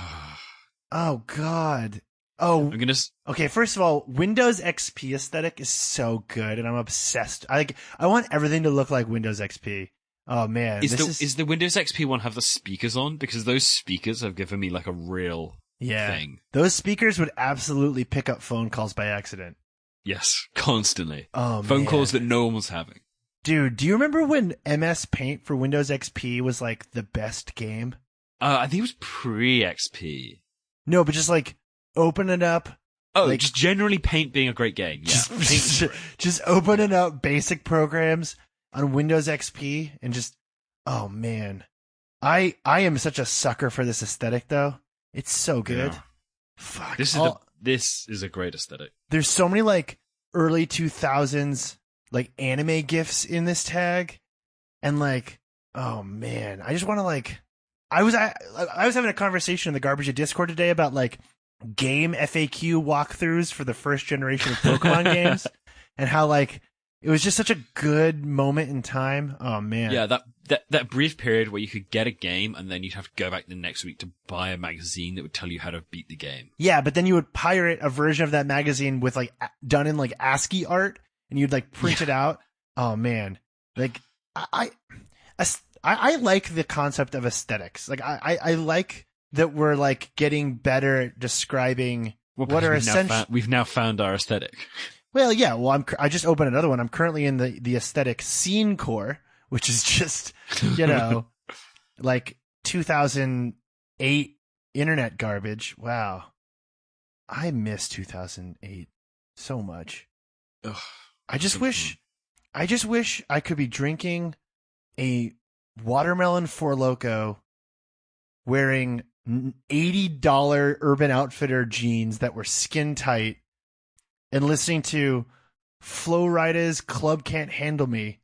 oh god, oh I'm gonna. okay. First of all, Windows XP aesthetic is so good, and I'm obsessed. I like I want everything to look like Windows XP. Oh man, Is this the is, is the Windows XP one have the speakers on? Because those speakers have given me like a real yeah. thing. Those speakers would absolutely pick up phone calls by accident. Yes, constantly. Oh Phone man. calls that no one was having. dude. Do you remember when MS Paint for Windows XP was like the best game? Uh, I think it was pre XP. No, but just like open it up. Oh, Like- just generally Paint being a great game. Yeah, [LAUGHS] just, Paint [LAUGHS] just, great. just opening up basic programs on Windows XP and just oh man. I I am such a sucker for this aesthetic though. It's so good. Yeah. Fuck. This is all- the, this is a great aesthetic. there's so many like early 2000s like anime gifs in this tag and like oh man i just want to like i was I, I was having a conversation in the garbage of discord today about like game faq walkthroughs for the first generation of pokemon [LAUGHS] games and how like it was just such a good moment in time oh man Yeah, that, that that brief period where you could get a game and then you'd have to go back the next week to buy a magazine that would tell you how to beat the game. Yeah, but then you would pirate a version of that magazine with like done in like ASCII art, and you'd like print it out. Oh man, like I, I, I, I like the concept of aesthetics. Like I, I, I like that we're like getting better at describing. Well, What are essential- we've now found our aesthetic. Well, yeah. Well, I'm. I just opened another one. I'm currently in the the aesthetic scene core, which is just you [LAUGHS] know like 2008 internet garbage. Wow, I miss 2008 so much. Ugh. I just wish, I just wish I could be drinking a watermelon Four Loko, wearing n- eighty dollar Urban Outfitter jeans that were skin tight, and listening to Flo Rida's "Club Can't Handle Me,"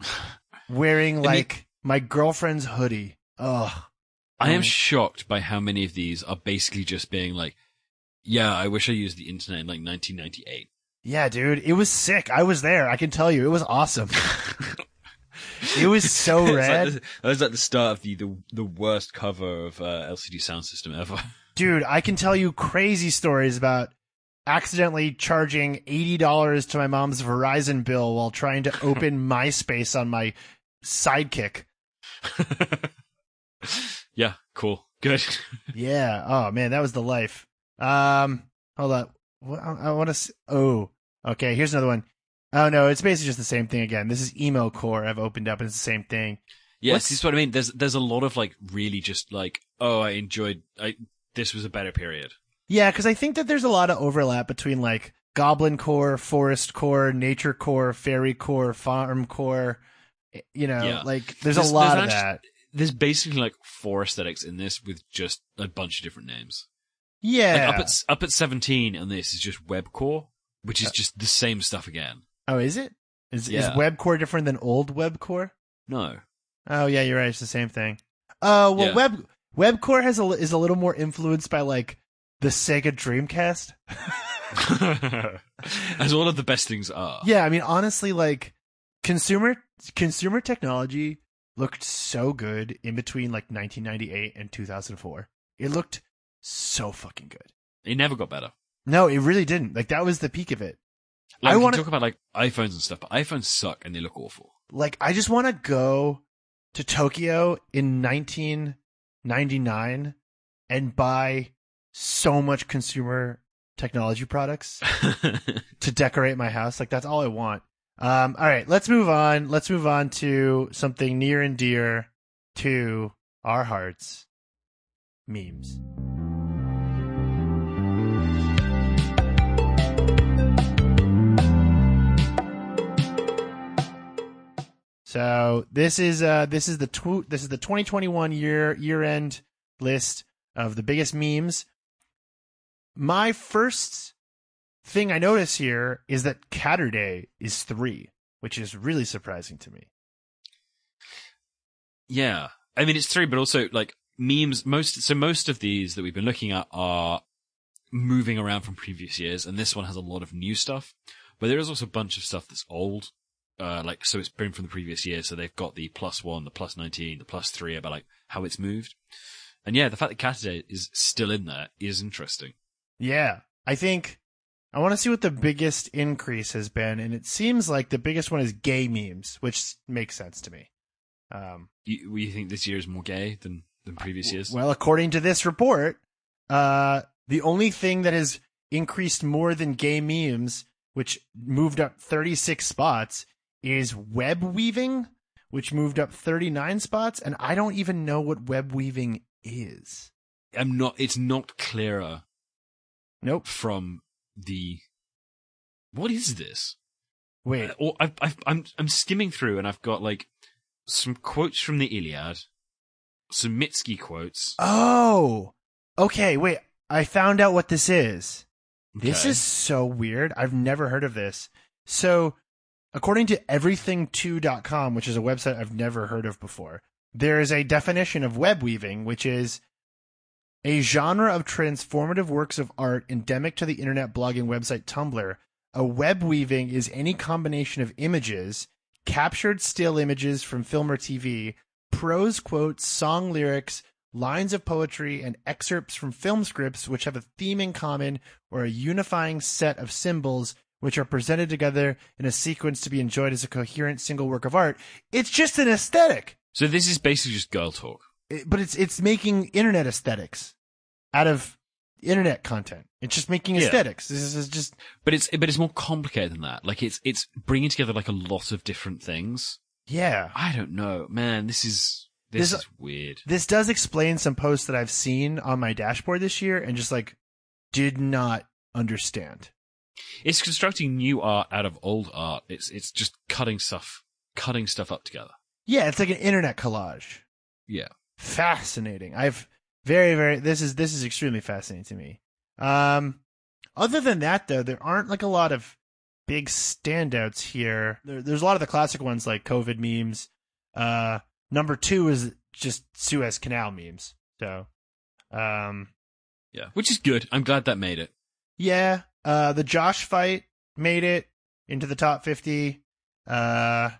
[SIGHS] wearing like my girlfriend's hoodie. Ugh. I am Um, shocked by how many of these are basically just being like, yeah, I wish I used the internet in like 1998. Yeah, dude, it was sick. I was there. I can tell you, it was awesome. [LAUGHS] it was [LAUGHS] so It's like the- that was like the start of the, the, the worst cover of uh, LCD sound system ever. [LAUGHS] Dude, I can tell you crazy stories about accidentally charging $80 to my mom's Verizon bill while trying to [LAUGHS] open MySpace on my sidekick. yeah, cool. Good. Yeah. Oh man, that was the life. Um, hold on. I, I want to. Oh, okay. Here's another one. Oh no, it's basically just the same thing again. This is emo core. I've opened up, and it's the same thing. Yes, What's- this is what I mean. There's there's a lot of like really just like, oh, I enjoyed. I this was a better period. Yeah, because I think that there's a lot of overlap between like Goblin Core, Forest Core, Nature Core, Fairy Core, Farm Core. You know, Yeah. like there's, There's- a lot there's of actu- that. There's basically like four aesthetics in this with just a bunch of different names. Yeah. Like up at up at 17 and this is just web core, which Uh, is just the same stuff again. Oh, is it? Is is Yeah. Web Core different than old Web Core? No. Oh yeah, you're right. It's the same thing. Oh well, Yeah. Web Web Core has a is a little more influenced by like the Sega Dreamcast. [LAUGHS] [LAUGHS] As all of the best things are. Yeah, I mean honestly, like consumer consumer technology looked so good in between like 1998 and 2004. It looked so fucking good. It never got better. No, it really didn't. Like that was the peak of it. Like, I we wanna- talk about like iPhones and stuff, but iPhones suck and they look awful. Like I just want to go to Tokyo in 1999 and buy so much consumer technology products [LAUGHS] to decorate my house. Like that's all I want. Um, all right, let's move on. Let's move on to something near and dear to our hearts. Memes. So this is uh this is the tw- this is the 2021 year year end list of the biggest memes. My first thing I notice here is that Caturday is three, which is really surprising to me. yeah. I mean, it's three, but also like memes. Most, so most of these that we've been looking at are moving around from previous years, and this one has a lot of new stuff, but there is also a bunch of stuff that's old. Uh, like, so it's been from the previous year, so they've got the plus one, the plus 19, the plus three about like how it's moved. And yeah, the fact that Caturday is still in there is interesting. Yeah, I think I want to see what the biggest increase has been, and it seems like the biggest one is gay memes, which makes sense to me. Um, You, you think this year is more gay than, than previous years? Well, according to this report, uh, the only thing that has increased more than gay memes, which moved up 36 spots, is web weaving, which moved up 39 spots. And I don't even know what web weaving is. I'm not, it's not clearer Nope. from the, what is this? Wait. Uh, or I've, I've, I'm I'm skimming through and I've got like some quotes from the Iliad, some Mitski quotes. Oh, okay. Wait. I found out what this is. This Okay. is so weird. I've never heard of this. So, according to everything2.com, which is a website I've never heard of before, there is a definition of web weaving, which is a genre of transformative works of art endemic to the internet blogging website Tumblr. A web weaving is any combination of images, captured still images from film or TV, prose quotes, song lyrics, lines of poetry, and excerpts from film scripts which have a theme in common or a unifying set of symbols which are presented together in a sequence to be enjoyed as a coherent single work of art. It's just an aesthetic, So this is basically just girl talk. It- but it's it's making internet aesthetics out of internet content. It's just making Yeah. aesthetics. This is just But it's but it's more complicated than that. Like it's it's bringing together like a lot of different things. yeah. I don't know, man. This is this This- is weird. This does explain some posts that I've seen on my dashboard this year and just like did not understand. It's constructing new art out of old art. It's it's just cutting stuff cutting stuff up together. Yeah, it's like an internet collage. Yeah. Fascinating. I've very very this is this is extremely fascinating to me. Um other than that though, there aren't like a lot of big standouts here. There, there's a lot of the classic ones like COVID memes. Uh number 2 is just Suez Canal memes. So um Yeah. Which is good. I'm glad that made it. yeah, uh the Josh fight made it into the top 50. Uh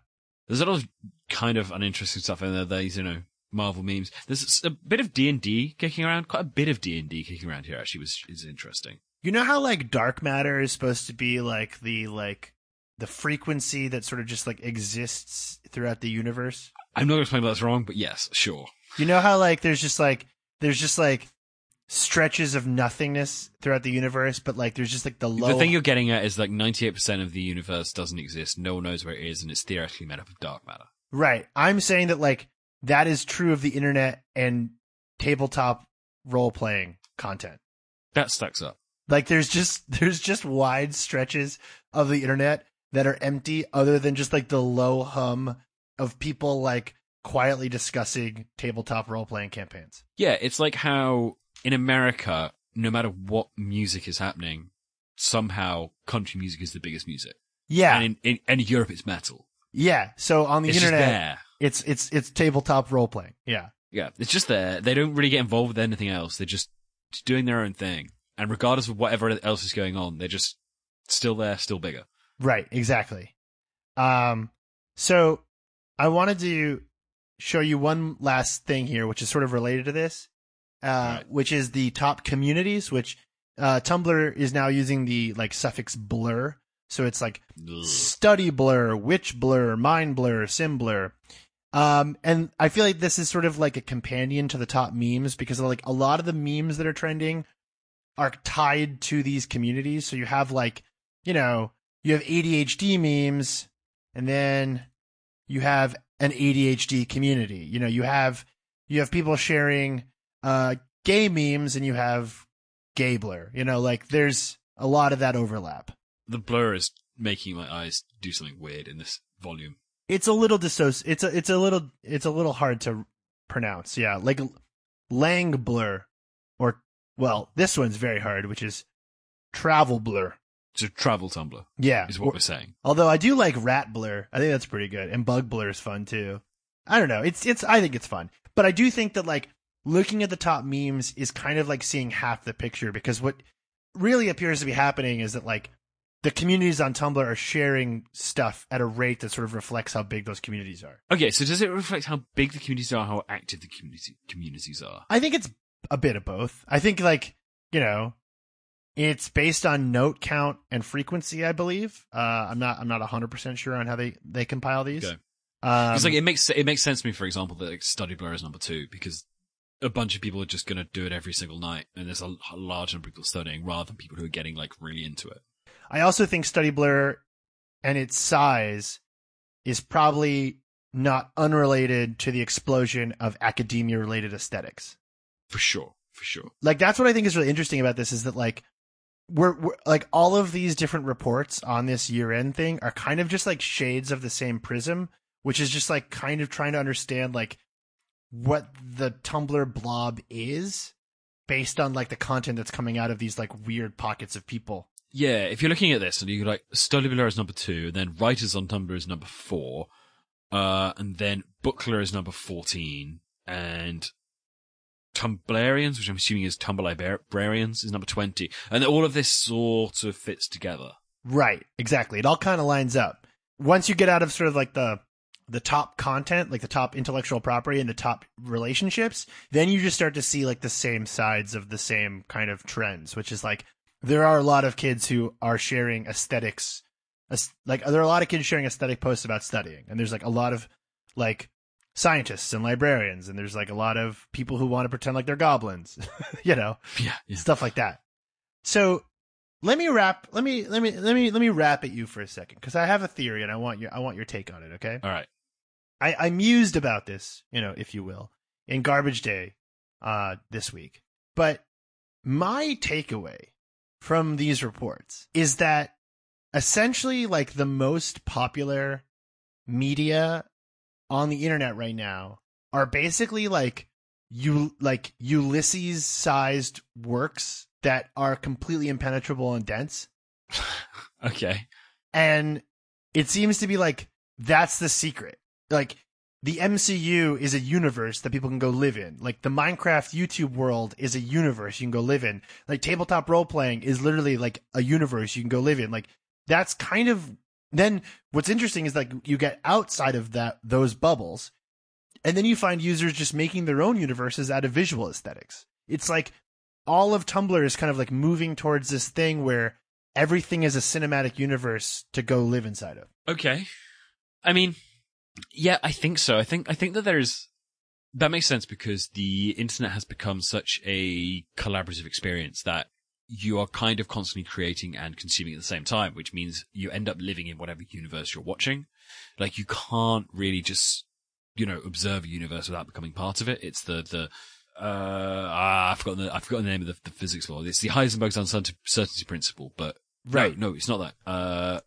There's a lot of kind of uninteresting stuff in there. These, you know, Marvel memes. There's a bit of D and D kicking around. Quite a bit of D and D kicking around here. Actually, was is interesting. You know how like dark matter is supposed to be like the like the frequency that sort of just like exists throughout the universe? I'm not going to explain why that's wrong, but yes, sure. You know how like there's just like there's just like stretches of nothingness throughout the universe, but like there's just like the low The thing you're getting at is like 98% of the universe doesn't exist. No one knows where it is, and it's theoretically made up of dark matter. Right. I'm saying that like that is true of the internet and tabletop role playing content. That stacks up. Like there's just [LAUGHS] there's just wide stretches of the internet that are empty other than just like the low hum of people like quietly discussing tabletop role playing campaigns. Yeah, it's like how in America, no matter what music is happening, somehow country music is the biggest music. Yeah. And in, in, and in Europe, it's metal. yeah. So on the it's just internet there. it's it's it's tabletop role playing. Yeah. Yeah, it's just there. They don't really get involved with anything else. They're just doing their own thing. And regardless of whatever else is going on, they're just still there, still bigger. Right, exactly. Um so I wanted to show you one last thing here, which is sort of related to this, uh, Right. which is the top communities, which uh, Tumblr is now using the like suffix blur. So it's like Ugh. study blur, witch blur, mind blur, sim blur. Um, and I feel like this is sort of like a companion to the top memes because like a lot of the memes that are trending are tied to these communities. So you have like, you know, you have ADHD memes and then you have an ADHD community. You know, you have, you have people sharing, uh, gay memes and you have gay blur, you know, like there's a lot of that overlap. The blur is making my eyes do something weird in this volume. it's a little dissoci- it's a it's a little it's a little hard to pronounce yeah like lang blur or well this one's very hard which is travel blur So travel Tumblr yeah is what Or- we're saying. although i do like rat blur i think that's pretty good and bug blur is fun too i don't know it's it's i think it's fun but i do think that like looking at the top memes is kind of like seeing half the picture because what really appears to be happening is that like the communities on tumblr are sharing stuff at a rate that sort of reflects how big those communities are Okay, so does it reflect how big the communities are, how active the community communities are? I think it's a bit of both. I think like, you know, it's based on note count and frequency, I believe. Uh I'm not I'm not 100% sure on how they they compile these. Okay. Um, like it makes it makes sense to me, for example, that like, study blur is number two because a bunch of people are just going to do it every single night, and there's a large number of people studying rather than people who are getting like really into it. I also think Study Blur and its size is probably not unrelated to the explosion of academia related aesthetics. For sure, for sure. like that's what I think is really interesting about this is that like we're, we're like all of these different reports on this year end thing are kind of just like shades of the same prism, which is just like kind of trying to understand like what the Tumblr blob is based on like the content that's coming out of these like weird pockets of people. Yeah, if you're looking at this and you're like, Study is number two, and then Writers on Tumblr is number four, uh, and then Bookler is number 14, and Tumblarians, which I'm assuming is Tumblr Librarians, is number 20. And all of this sort of fits together. Right, exactly. It all kind of lines up. Once you get out of sort of like the the top content, like the top intellectual property and the top relationships, then you just start to see like the same sides of the same kind of trends, which is like there are a lot of kids who are sharing aesthetics like there are a lot of kids sharing aesthetic posts about studying and there's like a lot of like scientists and librarians and there's like a lot of people who want to pretend like they're goblins [LAUGHS] you know Yeah, yeah. stuff like that. So let me wrap. Let me let me let me let me wrap at you for a second because I have a theory and I want your I want your take on it. Okay. All right. I I mused about this, you know, if you will, in Garbage Day, uh, this week. But my takeaway from these reports is that essentially, like the most popular media on the internet right now are basically like you like Ulysses sized works that are completely impenetrable and dense. [LAUGHS] Okay. And it seems to be like that's the secret. Like the MCU is a universe that people can go live in. Like the Minecraft YouTube world is a universe you can go live in. Like tabletop role playing is literally like a universe you can go live in. Like that's kind of then what's interesting is like you get outside of that those bubbles and then you find users just making their own universes out of visual aesthetics. It's like all of Tumblr is kind of like moving towards this thing where everything is a cinematic universe to go live inside of. Okay. I mean, yeah, I think so. I think I think that there's that makes sense because the internet has become such a collaborative experience that you are kind of constantly creating and consuming at the same time, which means you end up living in whatever universe you're watching. Like you can't really just, you know, observe a universe without becoming part of it. It's the, the, uh, ah, I've forgotten the, I've forgotten the name of the, the physics law. It's the Heisenberg's uncertainty principle, but Right. no, no, it's not that. Uh,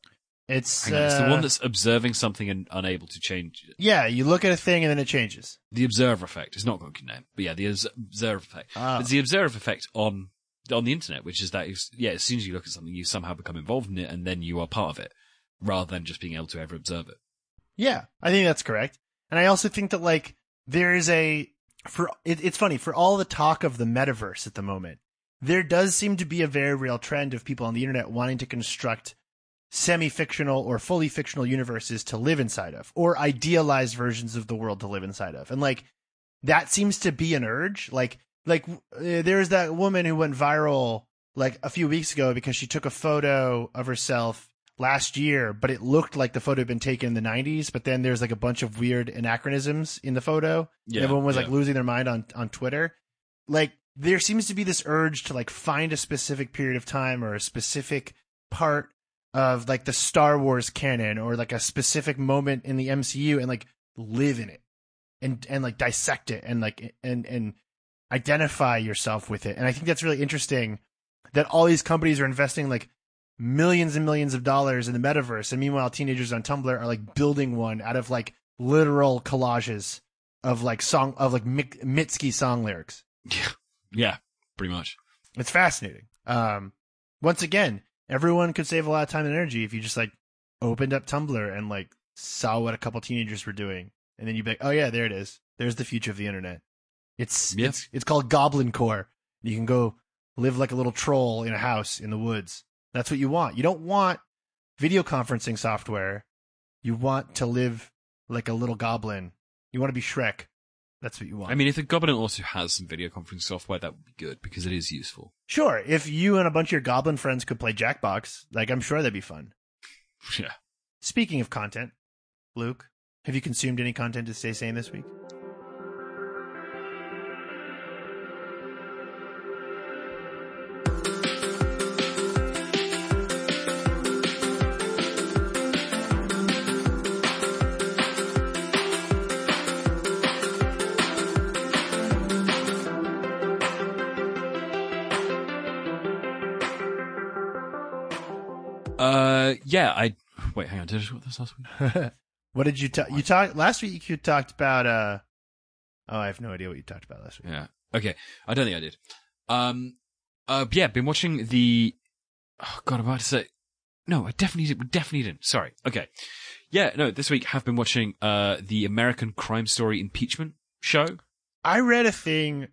It's, on, it's the uh, one that's observing something and unable to change it. yeah, you look at a thing and then it changes. The observer effect. It's not got a good name, but yeah, the observer effect. Ah. It's the observer effect on on the internet, which is that yeah, as soon as you look at something, you somehow become involved in it, and then you are part of it, rather than just being able to ever observe it. Yeah, I think that's correct. And I also think that like there is a for it, it's funny for all the talk of the metaverse at the moment, there does seem to be a very real trend of people on the internet wanting to construct semi-fictional or fully fictional universes to live inside of or idealized versions of the world to live inside of. And like that seems to be an urge. Like like uh, there's that woman who went viral like a few weeks ago because she took a photo of herself last year but it looked like the photo had been taken in the 90s but then there's like a bunch of weird anachronisms in the photo Yeah, everyone was yeah. like losing their mind on on twitter like there seems to be this urge to like find a specific period of time or a specific part of like the Star Wars canon or like a specific moment in the MCU and like live in it and and like dissect it and like and and identify yourself with it. And I think that's really interesting that all these companies are investing like millions and millions of dollars in the metaverse and meanwhile teenagers on Tumblr are like building one out of like literal collages of like song of like Mik- Mitski song lyrics. Yeah, yeah, pretty much. It's fascinating. Um, once again, everyone could save a lot of time and energy if you just like opened up Tumblr and like saw what a couple teenagers were doing, and then you'd be like, "Oh yeah, there it is. There's the future of the internet." It's Yeah. it's it's called Goblin Core. You can go live like a little troll in a house in the woods. That's what you want. You don't want video conferencing software. You want to live like a little goblin. You want to be Shrek. That's what you want. I mean, if the Goblin also has some video conferencing software, that would be good because it is useful. Sure, if you and a bunch of your goblin friends could play Jackbox, like I'm sure that'd be fun. [LAUGHS] Yeah. Speaking of content, Luke, have you consumed any content to stay sane this week? Yeah. I wait. Hang on. Did I talk this last week? [LAUGHS] what did you talk? You talked last week. You talked about. uh Oh, I have no idea what you talked about last week. Yeah. Okay. I don't think I did. Um. Uh. Yeah. Been watching the. Oh God. I'm about to say. No, I definitely did. Definitely didn't. Sorry. Okay. Yeah. No. This week have been watching uh the American Crime Story impeachment show. I read a thing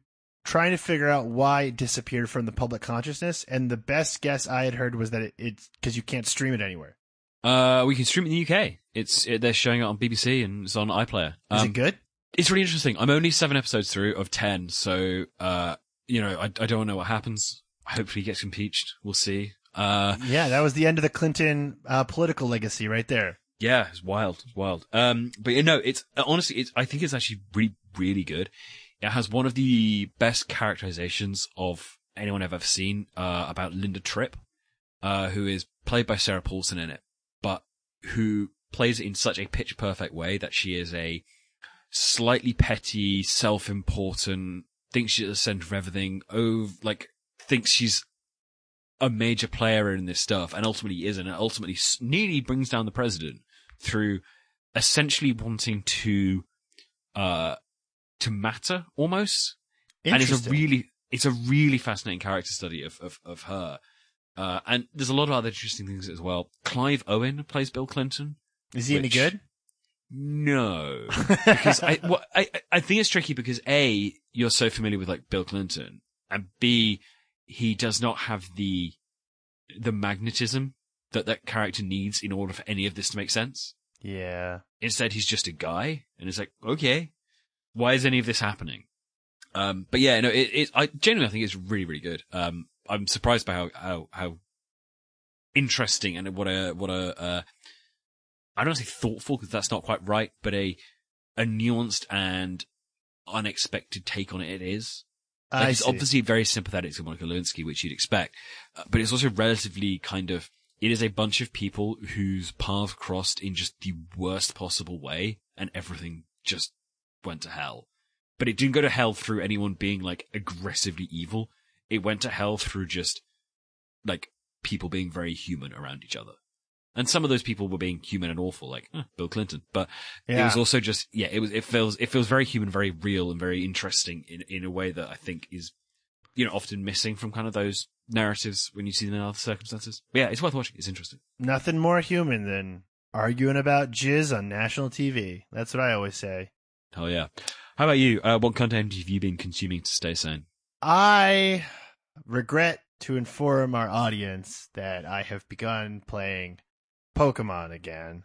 trying to figure out why it disappeared from the public consciousness, and the best guess I had heard was that it, it's because you can't stream it anywhere. Uh, we can stream it in the UK. It's it, they're showing it on BBC and it's on iPlayer. Is Um, it good? It's really interesting. I'm only seven episodes through of ten, so uh, you know, I I don't know what happens. Hopefully, he gets impeached. We'll see. Uh, Yeah, that was the end of the Clinton uh, political legacy right there. yeah, it's wild, it's wild. Um, but you know, it's honestly, it's I think it's actually really, really good. It has one of the best characterizations of anyone I've ever seen uh, about Linda Tripp, uh, who is played by Sarah Paulson in it, but who plays it in such a pitch perfect way that she is a slightly petty, self-important, thinks she's at the center of everything, oh, like thinks she's a major player in this stuff, and ultimately isn't, and ultimately nearly brings down the president through essentially wanting to, uh, to matter almost. And it's a really, it's a really fascinating character study of, of, of her. Uh, and there's a lot of other interesting things as well. Clive Owen plays Bill Clinton. Is he any good? No, because I, [LAUGHS] well, I, I think it's tricky because A, you're so familiar with like Bill Clinton and B, he does not have the, the magnetism that that character needs in order for any of this to make sense. yeah. Instead, he's just a guy, and it's like, okay, why is any of this happening? Um, but yeah, no, it, it, I genuinely I think it's really, really good. Um, I'm surprised by how, how, how interesting and what a, what a, uh, I don't want to say thoughtful because that's not quite right, but a, a nuanced and unexpected take on it it is. Like, I it's see. obviously very sympathetic to Monica Lewinsky, which you'd expect, uh, but it's also relatively kind of. It is a bunch of people whose paths crossed in just the worst possible way, and everything just went to hell. But it didn't go to hell through anyone being like aggressively evil. It went to hell through just like people being very human around each other. And some of those people were being human and awful, like Bill Clinton. But it was also just yeah, it was it feels it feels very human, very real, and very interesting in in a way that I think is you know often missing from kind of those narratives when you see them in other circumstances. But yeah, it's worth watching. It's interesting. Nothing more human than arguing about jizz on national TV. That's what I always say. Hell yeah. How about you? Uh, what content have you been consuming to stay sane? I regret to inform our audience that I have begun playing Pokemon again,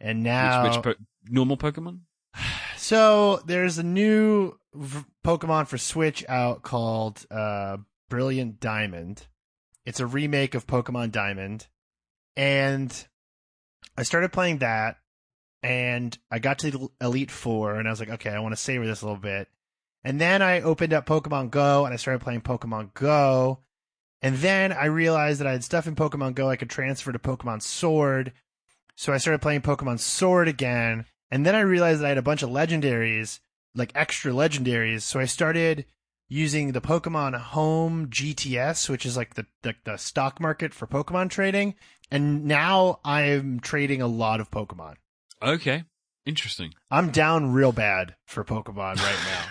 and now which, which po- normal Pokemon? [SIGHS] so there's a new v- Pokemon for Switch out called uh, Brilliant Diamond. It's a remake of Pokemon Diamond, and I started playing that, and I got to the Elite Four, and I was like, okay, I want to savor this a little bit. And then I opened up Pokemon Go, and I started playing Pokemon Go. And then I realized that I had stuff in Pokemon Go I could transfer to Pokemon Sword. So I started playing Pokemon Sword again. And then I realized that I had a bunch of legendaries, like extra legendaries. So I started using the Pokemon Home GTS, which is like the, the, the stock market for Pokemon trading. And now I'm trading a lot of Pokemon. Okay, interesting. I'm down real bad for Pokemon right now. [LAUGHS]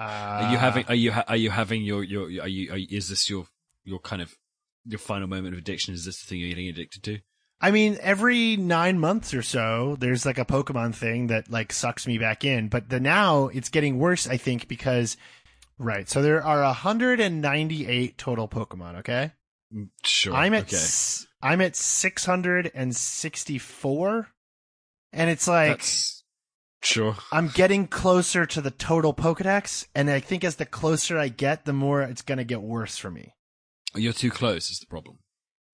Uh, Are you having? Are you? Ha- are you having your your? Are you? Are you is this your your kind of your final moment of addiction? Is this the thing you're getting addicted to? I mean, every nine months or so, there's like a Pokemon thing that like sucks me back in. But the now it's getting worse, I think, because right. So there are 198 total Pokemon. Okay, Mm, Sure. I'm at okay. s- I'm at 664, and it's like That's sure. I'm getting closer to the total Pokedex, and I think as the closer I get, the more it's gonna get worse for me. You're too close. Is the problem?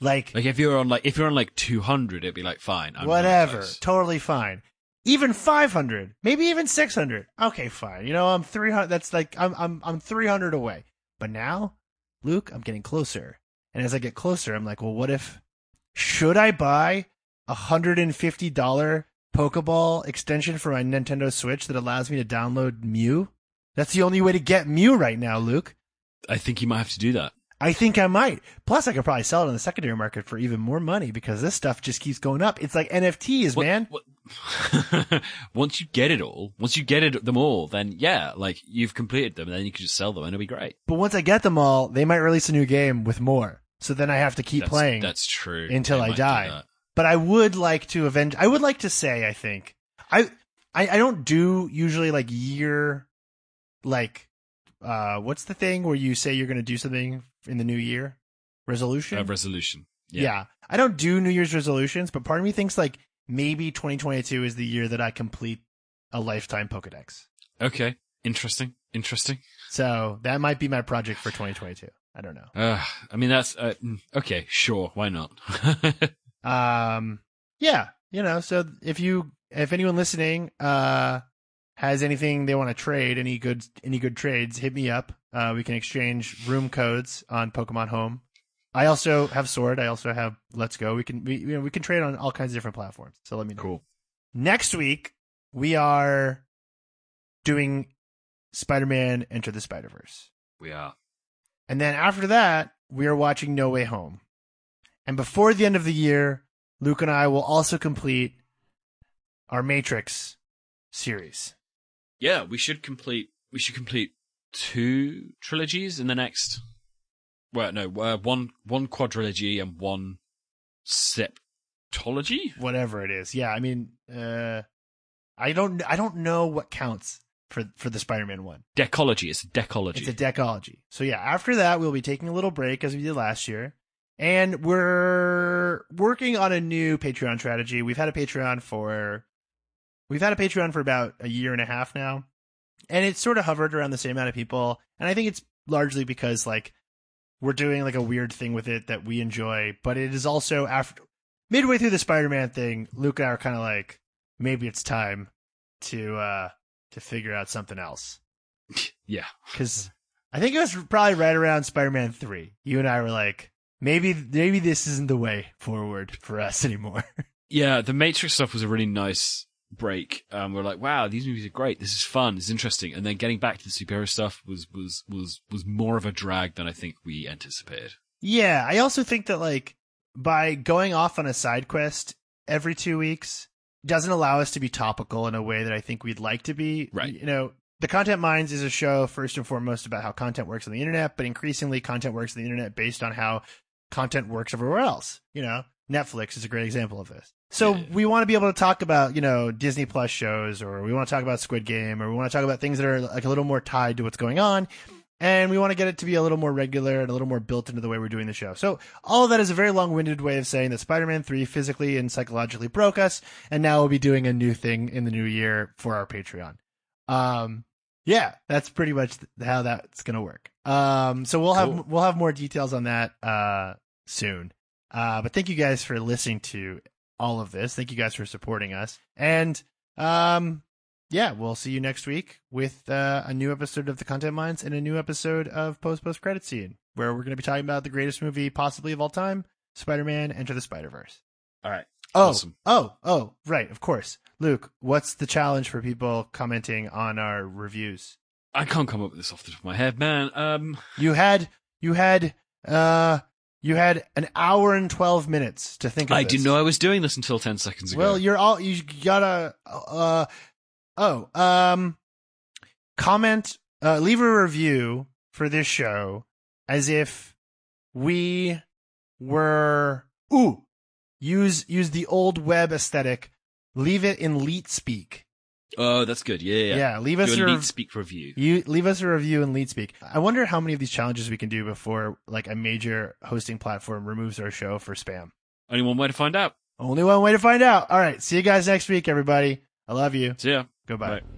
Like Like if you're on like if you're on like 200, it'd be like fine. I'm whatever, totally fine. Even 500, maybe even 600. Okay, fine. You know, I'm 300. That's like I'm I'm I'm 300 away. But now, Luke, I'm getting closer. And as I get closer, I'm like, well, what if should I buy a hundred and fifty dollar Pokeball extension for my Nintendo Switch that allows me to download Mew? That's the only way to get Mew right now, Luke. I think you might have to do that. I think I might. Plus, I could probably sell it on the secondary market for even more money because this stuff just keeps going up. It's like NFTs, What- man. what- [LAUGHS] once you get it all, once you get it them all, then yeah, like you've completed them, and then you can just sell them, and it'll be great. But once I get them all, they might release a new game with more. So then I have to keep that's, playing. That's true. until They I die. But I would like to avenge. I would like to say, I think I, I, I don't do usually like year, like, uh, what's the thing where you say you're going to do something in the new year? Resolution. A resolution. yeah. Yeah. I don't do New Year's resolutions, but part of me thinks like maybe 2022 is the year that I complete a lifetime Pokedex. Okay. Interesting. Interesting. So that might be my project for 2022. I don't know. Uh, I mean, that's uh, mm, okay. Sure. Why not? [LAUGHS] Um, yeah, you know, so if you, if anyone listening, uh, has anything they want to trade, any good, any good trades, hit me up. Uh, we can exchange room codes on Pokemon Home. I also have Sword. I also have Let's Go. We can, we, you know, we can trade on all kinds of different platforms. So let me know. cool. Next week, we are doing Spider-Man Into the Spider-Verse. We are. And then after that, we are watching No Way Home. And before the end of the year, Luke and I will also complete our Matrix series. Yeah, we should complete. We should complete two trilogies in the next. Well, no, uh, one one quadrilogy and one septology. Whatever it is. Yeah, I mean, uh I don't I don't know what counts for for the Spider-Man one. Decology. It's a decology. It's a decology. So yeah, after that we'll be taking a little break as we did last year. And we're working on a new Patreon strategy. We've had a Patreon for we've had a Patreon for about a year and a half now. And it's sort of hovered around the same amount of people. And I think it's largely because like we're doing like a weird thing with it that we enjoy, but it is also after midway through the Spider-Man thing, Luke and I are kind of like maybe it's time to uh to figure out something else [LAUGHS] yeah. because I think it was probably right around Spider-Man three. You and I were like, maybe maybe this isn't the way forward for us anymore. [LAUGHS] Yeah, the Matrix stuff was a really nice break. Um, we're like, wow, these movies are great. This is fun. It's interesting. And then getting back to the superhero stuff was was was was more of a drag than I think we anticipated. yeah, I also think that like by going off on a side quest every two weeks doesn't allow us to be topical in a way that I think we'd like to be. Right. You know, the Content Mines is a show first and foremost about how content works on the internet, but increasingly content works on the internet based on how content works everywhere else. You know, Netflix is a great example of this. So Yeah. we want to be able to talk about, you know, Disney Plus shows or we want to talk about Squid Game or we want to talk about things that are like a little more tied to what's going on. and we want to get it to be a little more regular and a little more built into the way we're doing the show. So all of that is a very long-winded way of saying that Spider-Man 3 physically and psychologically broke us, and now we'll be doing a new thing in the new year for our Patreon. Um, yeah, that's pretty much how that's gonna work. Um, so we'll Cool. have we'll have more details on that uh soon. Uh, but thank you guys for listening to all of this. Thank you guys for supporting us, and um, yeah, we'll see you next week with uh, a new episode of the Content Mines and a new episode of Post Post Credit Scene, where we're going to be talking about the greatest movie possibly of all time, Spider-Man: Into the Spider-Verse. All right. Oh, Awesome. oh, oh, right, of course. Luke, what's the challenge for people commenting on our reviews? I can't come up with this off the top of my head, man. Um, You had, you had, uh, you had an hour and twelve minutes to think. of I this. didn't know I was doing this until 10 seconds ago. Well, you're all you gotta. Uh, oh, um, comment, uh, leave a review for this show as if we were. Ooh, use use the old web aesthetic. Leave it in leet speak. Oh, that's good. Yeah, yeah. Yeah, leave us your a speak review. you leave us a review in leet speak. I wonder how many of these challenges we can do before like a major hosting platform removes our show for spam. Only one way to find out. Only one way to find out. All right, see you guys next week, everybody. I love you. See ya. Goodbye. Bye.